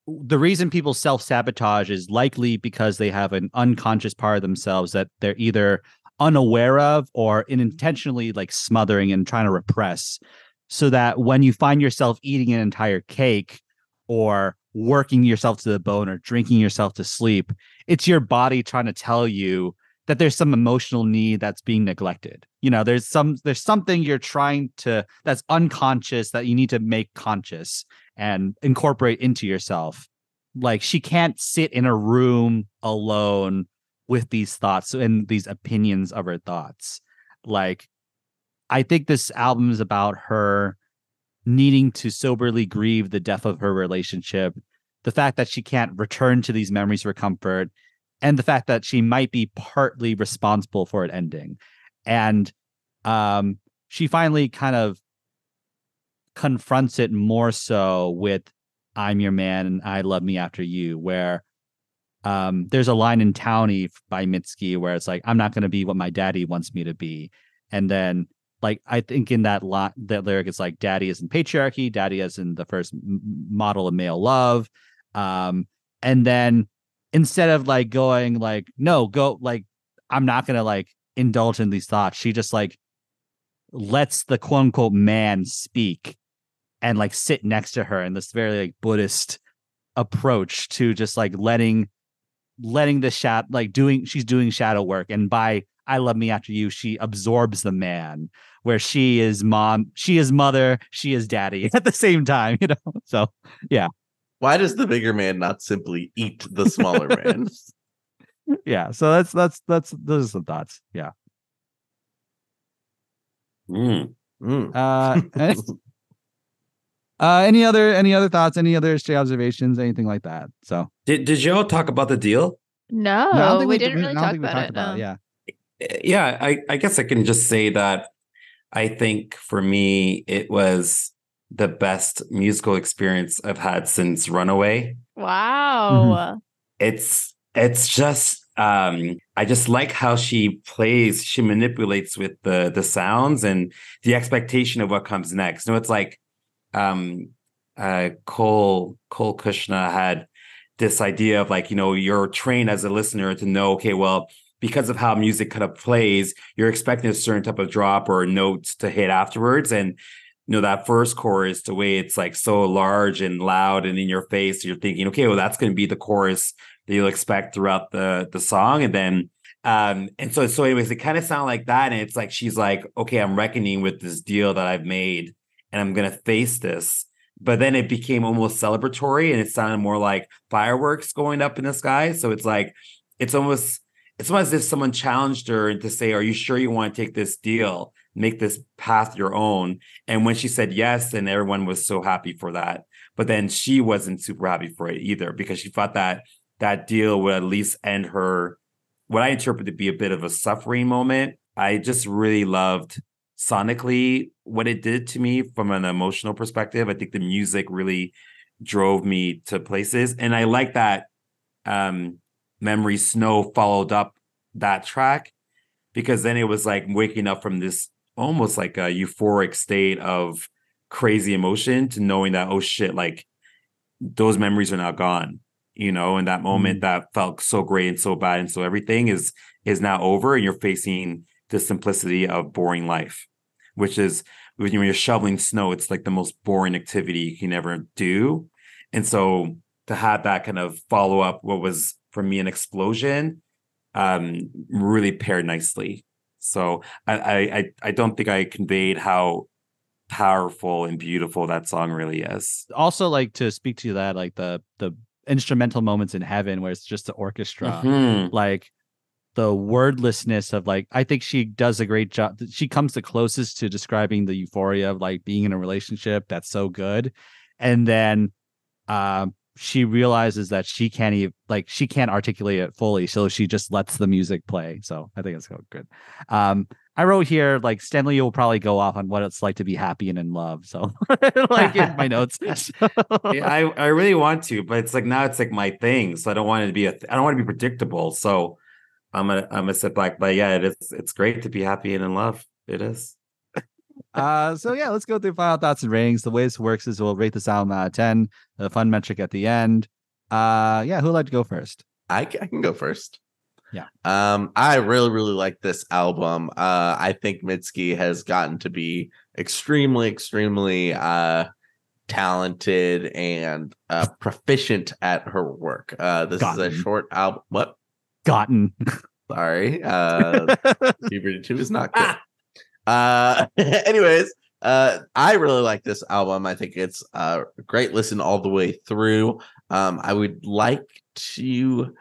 the reason people self-sabotage is likely because they have an unconscious part of themselves that they're either unaware of or unintentionally like smothering and trying to repress so that when you find yourself eating an entire cake or working yourself to the bone or drinking yourself to sleep it's your body trying to tell you that there's some emotional need that's being neglected. You know there's some there's something you're trying to that's unconscious that you need to make conscious and incorporate into yourself. Like she can't sit in a room alone with these thoughts and these opinions of her thoughts. Like i think this album is about her needing to soberly grieve the death of her relationship the fact that she can't return to these memories for comfort and the fact that she might be partly responsible for it ending. And um she finally kind of confronts it more so with i'm your man and i love me after you where um there's a line in townie by mitski where it's like i'm not going to be what my daddy wants me to be. And then like i think in that lot that lyric it's like daddy is in patriarchy daddy is in the first model of male love um and then instead of like going like no go like i'm not gonna like indulge in these thoughts she just like lets the quote unquote man speak and like sit next to her in this very like buddhist approach to just like letting letting the shadow like doing she's doing shadow work. And by i love me after you she absorbs the man where she is mom she is mother she is daddy [LAUGHS] at the same time you know so yeah. Why does the bigger man not simply eat the smaller man? [LAUGHS] yeah so that's that's that's those are some thoughts yeah Mm. Mm. uh any, [LAUGHS] uh any other any other thoughts any other stray observations anything like that so Did did y'all talk about the deal? No, No, I we, did- didn't really I talk think we about talked it. no. yeah Yeah, I, I guess I can just say that I think for me it was the best musical experience I've had since Runaway. Wow. It's it's just um I just like how she plays, she manipulates with the the sounds and the expectation of what comes next. No, it's like um uh Cole Cole Kushner had this idea of like, you know, you're trained as a listener to know, okay, well, because of how music kind of plays, you're expecting a certain type of drop or notes to hit afterwards. And you know, that first chorus, the way it's like so large and loud and in your face, you're thinking, okay, well, that's going to be the chorus that you'll expect throughout the the song. And then um, and so so anyways, it kind of sound like that. And it's like she's like, okay, I'm reckoning with this deal that I've made and I'm gonna face this. But then it became almost celebratory and it sounded more like fireworks going up in the sky. So it's like it's almost it's almost as if someone challenged her to say, Are you sure you want to take this deal? Make this path your own. And when she said yes, and everyone was so happy for that. But then she wasn't super happy for it either because she thought that that deal would at least end her what I interpret to be a bit of a suffering moment. I just really loved sonically what it did to me from an emotional perspective. I think the music really drove me to places. And I like that um Memory Snow followed up that track because then it was like waking up from this almost like a euphoric state of crazy emotion to knowing that, oh shit, like those memories are now gone you know and that moment mm. that felt so great and so bad and so everything is is now over and you're facing the simplicity of boring life which is when you're shoveling snow it's like the most boring activity you can ever do. And so to have that kind of follow up what was for me an explosion um really paired nicely. So I, I i don't think i conveyed how powerful and beautiful that song really is. Also like to speak to that like the the instrumental moments in heaven where it's just the orchestra Mhm. like the wordlessness of like i think she does a great job. She comes the closest to describing the euphoria of like being in a relationship that's so good. And then um she realizes that she can't even like she can't articulate it fully, so she just lets the music play. So I think it's good. Um, I wrote here like Stanley will probably go off on what it's like to be happy and in love. So [LAUGHS] like in my notes. [LAUGHS] [LAUGHS] Yeah, I, I really want to, but it's like now it's like my thing. So I don't want it to be a th- I don't want to be predictable. So I'm gonna I'm gonna sit back. But yeah, it is it's great to be happy and in love. It is. Uh, so yeah, let's go through final thoughts and ratings. The way this works is we'll rate this album out of ten. The fun metric at the end. Uh, yeah, who'd like to go first? I, I can go first. Yeah. Um, I really, really like this album. Uh, I think Mitski has gotten to be extremely, extremely uh talented and uh proficient at her work. Uh this is a short album. What? Gotten. Sorry. Uh [LAUGHS] Puberty 2 is not good. Uh [LAUGHS] anyways, uh I really like this album. I think it's uh, a great listen all the way through. Um I would like to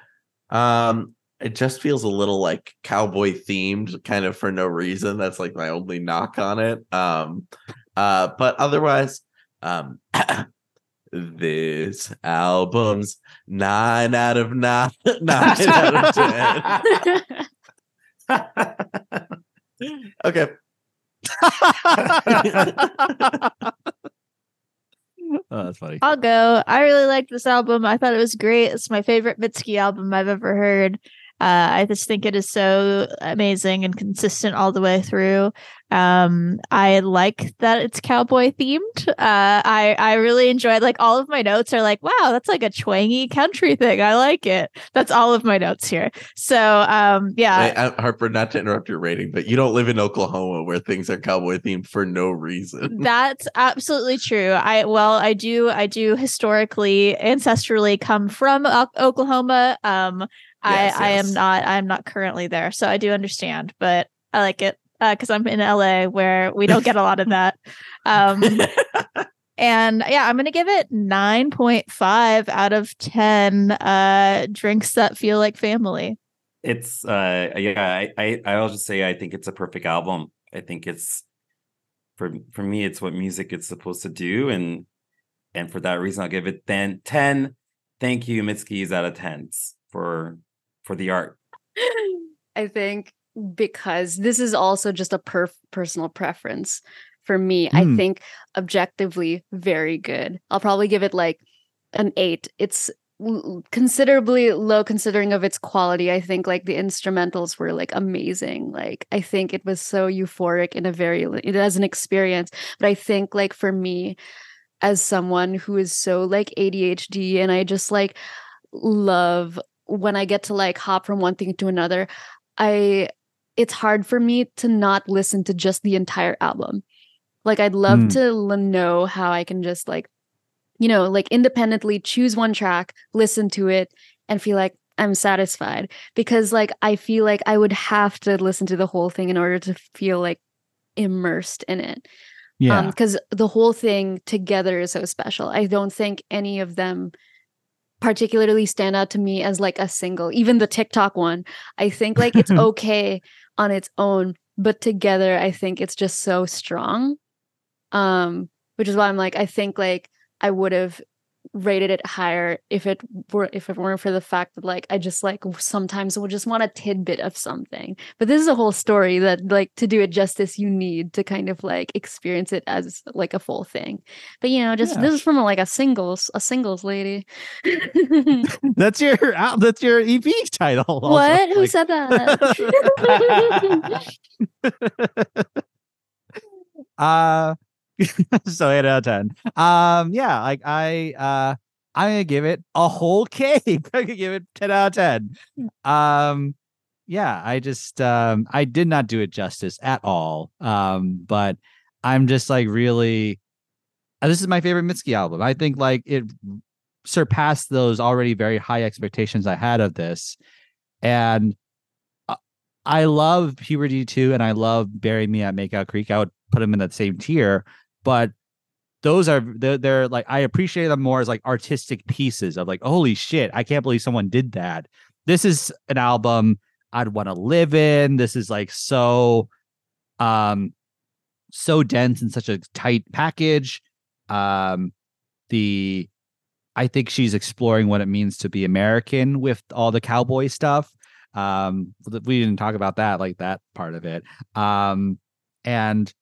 um it just feels a little like cowboy themed kind of for no reason. That's like my only knock on it. Um uh but otherwise um [COUGHS] this album's nine out of nine, [LAUGHS] nine out of ten. [LAUGHS] Okay. [LAUGHS] oh, that's funny. I'll go. I really liked this album. I thought it was great. It's my favorite Mitski album I've ever heard. Uh, I just think it is so amazing and consistent all the way through. Um, I like that it's cowboy themed. Uh, I I really enjoyed like all of my notes are like, wow, that's like a twangy country thing. I like it. That's all of my notes here. So um, yeah, I- Harper, not to interrupt your rating, but you don't live in Oklahoma where things are cowboy themed for no reason. [LAUGHS] That's absolutely true. I well, I do I do historically ancestrally come from O- Oklahoma. Um Yes, I I am not I'm not currently there, so I do understand, but I like it uh cuz I'm in LA where we don't get a lot of that. [LAUGHS] Um [LAUGHS] and yeah, I'm going to give it 9.5 out of 10 uh drinks that feel like family. It's uh yeah, I, I I'll just say I think it's a perfect album. I think it's for for me it's what music is supposed to do and and for that reason I'll give it then 10 thank you Mitski's out of 10s for for the art. I think because this is also just a per- personal preference for me. I Hmm. think objectively very good. I'll probably give it like an 8. It's considerably low considering of its quality. I think like the instrumentals were like amazing. Like I think it was so euphoric in a very it as an experience. But I think like for me as someone who is so like ADHD and I just like love when I get to like hop from one thing to another, I it's hard for me to not listen to just the entire album. Like I'd love Mm. to l- know how I can just like you know, like independently choose one track, listen to it and feel like I'm satisfied because like I feel like I would have to listen to the whole thing in order to feel like immersed in it Yeah. because the whole thing together is so special. I don't think any of them particularly stand out to me as like a single. Even the TikTok one, I think like it's [LAUGHS] okay on its own, but together I think it's just so strong. Um, which is why I'm like I think like I would have rated it higher if it were if it weren't for the fact that like I just like sometimes will just want a tidbit of something. But this is a whole story that like to do it justice you need to kind of like experience it as like a full thing. But you know, just Yeah. this is from a, like a singles a singles lady. [LAUGHS] that's your out- that's your EP title. also. what? Who said that? [LAUGHS] [LAUGHS] uh [LAUGHS] so eight out of ten. Um yeah, like I uh I'm gonna give it a whole [LAUGHS] cake. I could give it 10 out of 10. Um yeah, I just um I did not do it justice at all. Um, but I'm just like really uh, this is my favorite Mitski album. I think like it surpassed those already very high expectations I had of this. And uh, I love Puberty 2 and I love Bury Me at Makeout Creek. I would put them in that same tier, but those are they're, they're like I appreciate them more as like artistic pieces of like holy shit, I can't believe someone did that. This is an album I'd want to live in. This is like so um so dense and such a tight package. Um the I think she's exploring what it means to be American with all the cowboy stuff. Um, we didn't talk about that, like that part of it. Um, and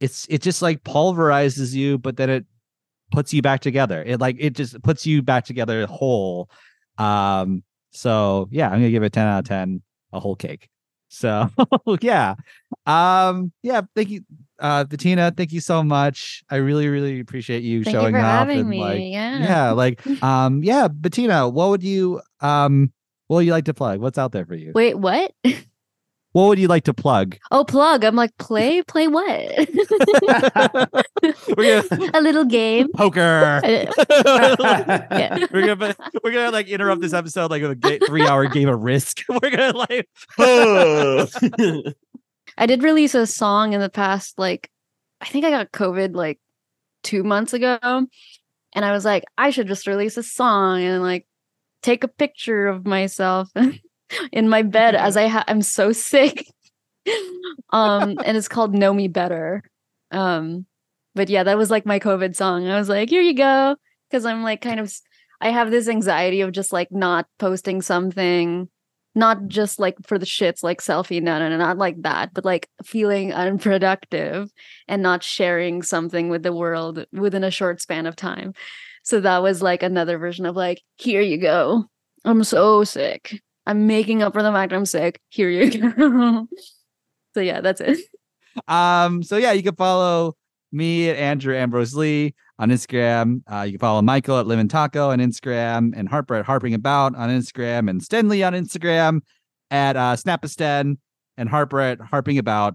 it's it just like pulverizes you, but then it puts you back together. It like it just puts you back together whole. Um, so yeah, I'm gonna give it 10 out of 10, a whole cake. So [LAUGHS] yeah. Um, yeah, thank you, uh Bettina. Thank you so much. I really, really appreciate you Thank you showing for up having and me. like yeah. yeah, [LAUGHS] like um, yeah, Bettina, what would you um what would you like to plug? What's out there for you? Wait, what? [LAUGHS] What would you like to plug? Oh, plug. I'm like, play, [LAUGHS] play what? [LAUGHS] We're gonna a little game. poker. [LAUGHS] Yeah. we're gonna we're gonna like interrupt this episode like with a three hour game of risk. We're gonna like Oh. I did release a song in the past, like, I think I got COVID like two months ago. And I was like, I should just release a song and like take a picture of myself in my bed as I ha- I'm so sick. um, and it's called Know Me Better. Um, but yeah, that was like my COVID song. I was like, here you go. Cause I'm like kind of I have this anxiety of just like not posting something not just like for the shits like selfie no no no not like that but like feeling unproductive and not sharing something with the world within a short span of time so that was like another version of like here you go i'm so sick i'm making up for the fact i'm sick here you go [LAUGHS] so yeah that's it um so yeah, you can follow me at Andrew Ambrose Lee on Instagram. Uh, you can follow Michael at Limentaco on Instagram and Harper at Harping About on Instagram and Stenley on Instagram at uh Snapasten and Harper at Harping About.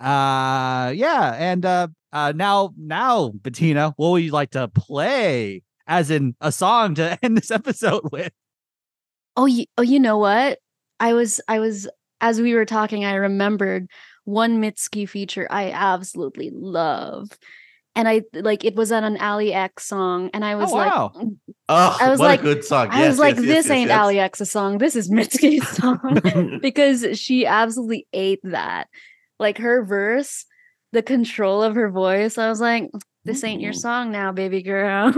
Uh yeah, and uh uh now now Bettina, what would you like to play as in a song to [LAUGHS] end this episode with? Oh, you, oh, you know what? I was, I was, as we were talking, I remembered one Mitski feature I absolutely love, and I like it was on an Charli XCX song, and I oh, was wow. Mm. like, Oh, I was what like- a good song. I Yes, was like, yes, this yes, yes, ain't yes. Charli XCX's song, this is Mitski's [LAUGHS] song, [LAUGHS] because she absolutely ate that. Like her verse, the control of her voice, I was like, this ain't your mm. song now, baby girl.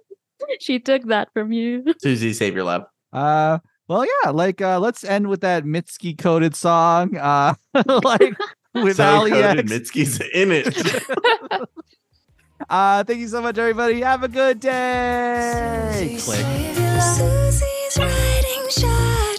[LAUGHS] she took that from you. Susie, save your love. Uh well yeah, like uh let's end with that Mitski coded song. Uh [LAUGHS] like with so Ali coded, X. Mitski's in it. [LAUGHS] Uh, thank you so much, everybody. Have a good day. Click. Susie's riding shotgun.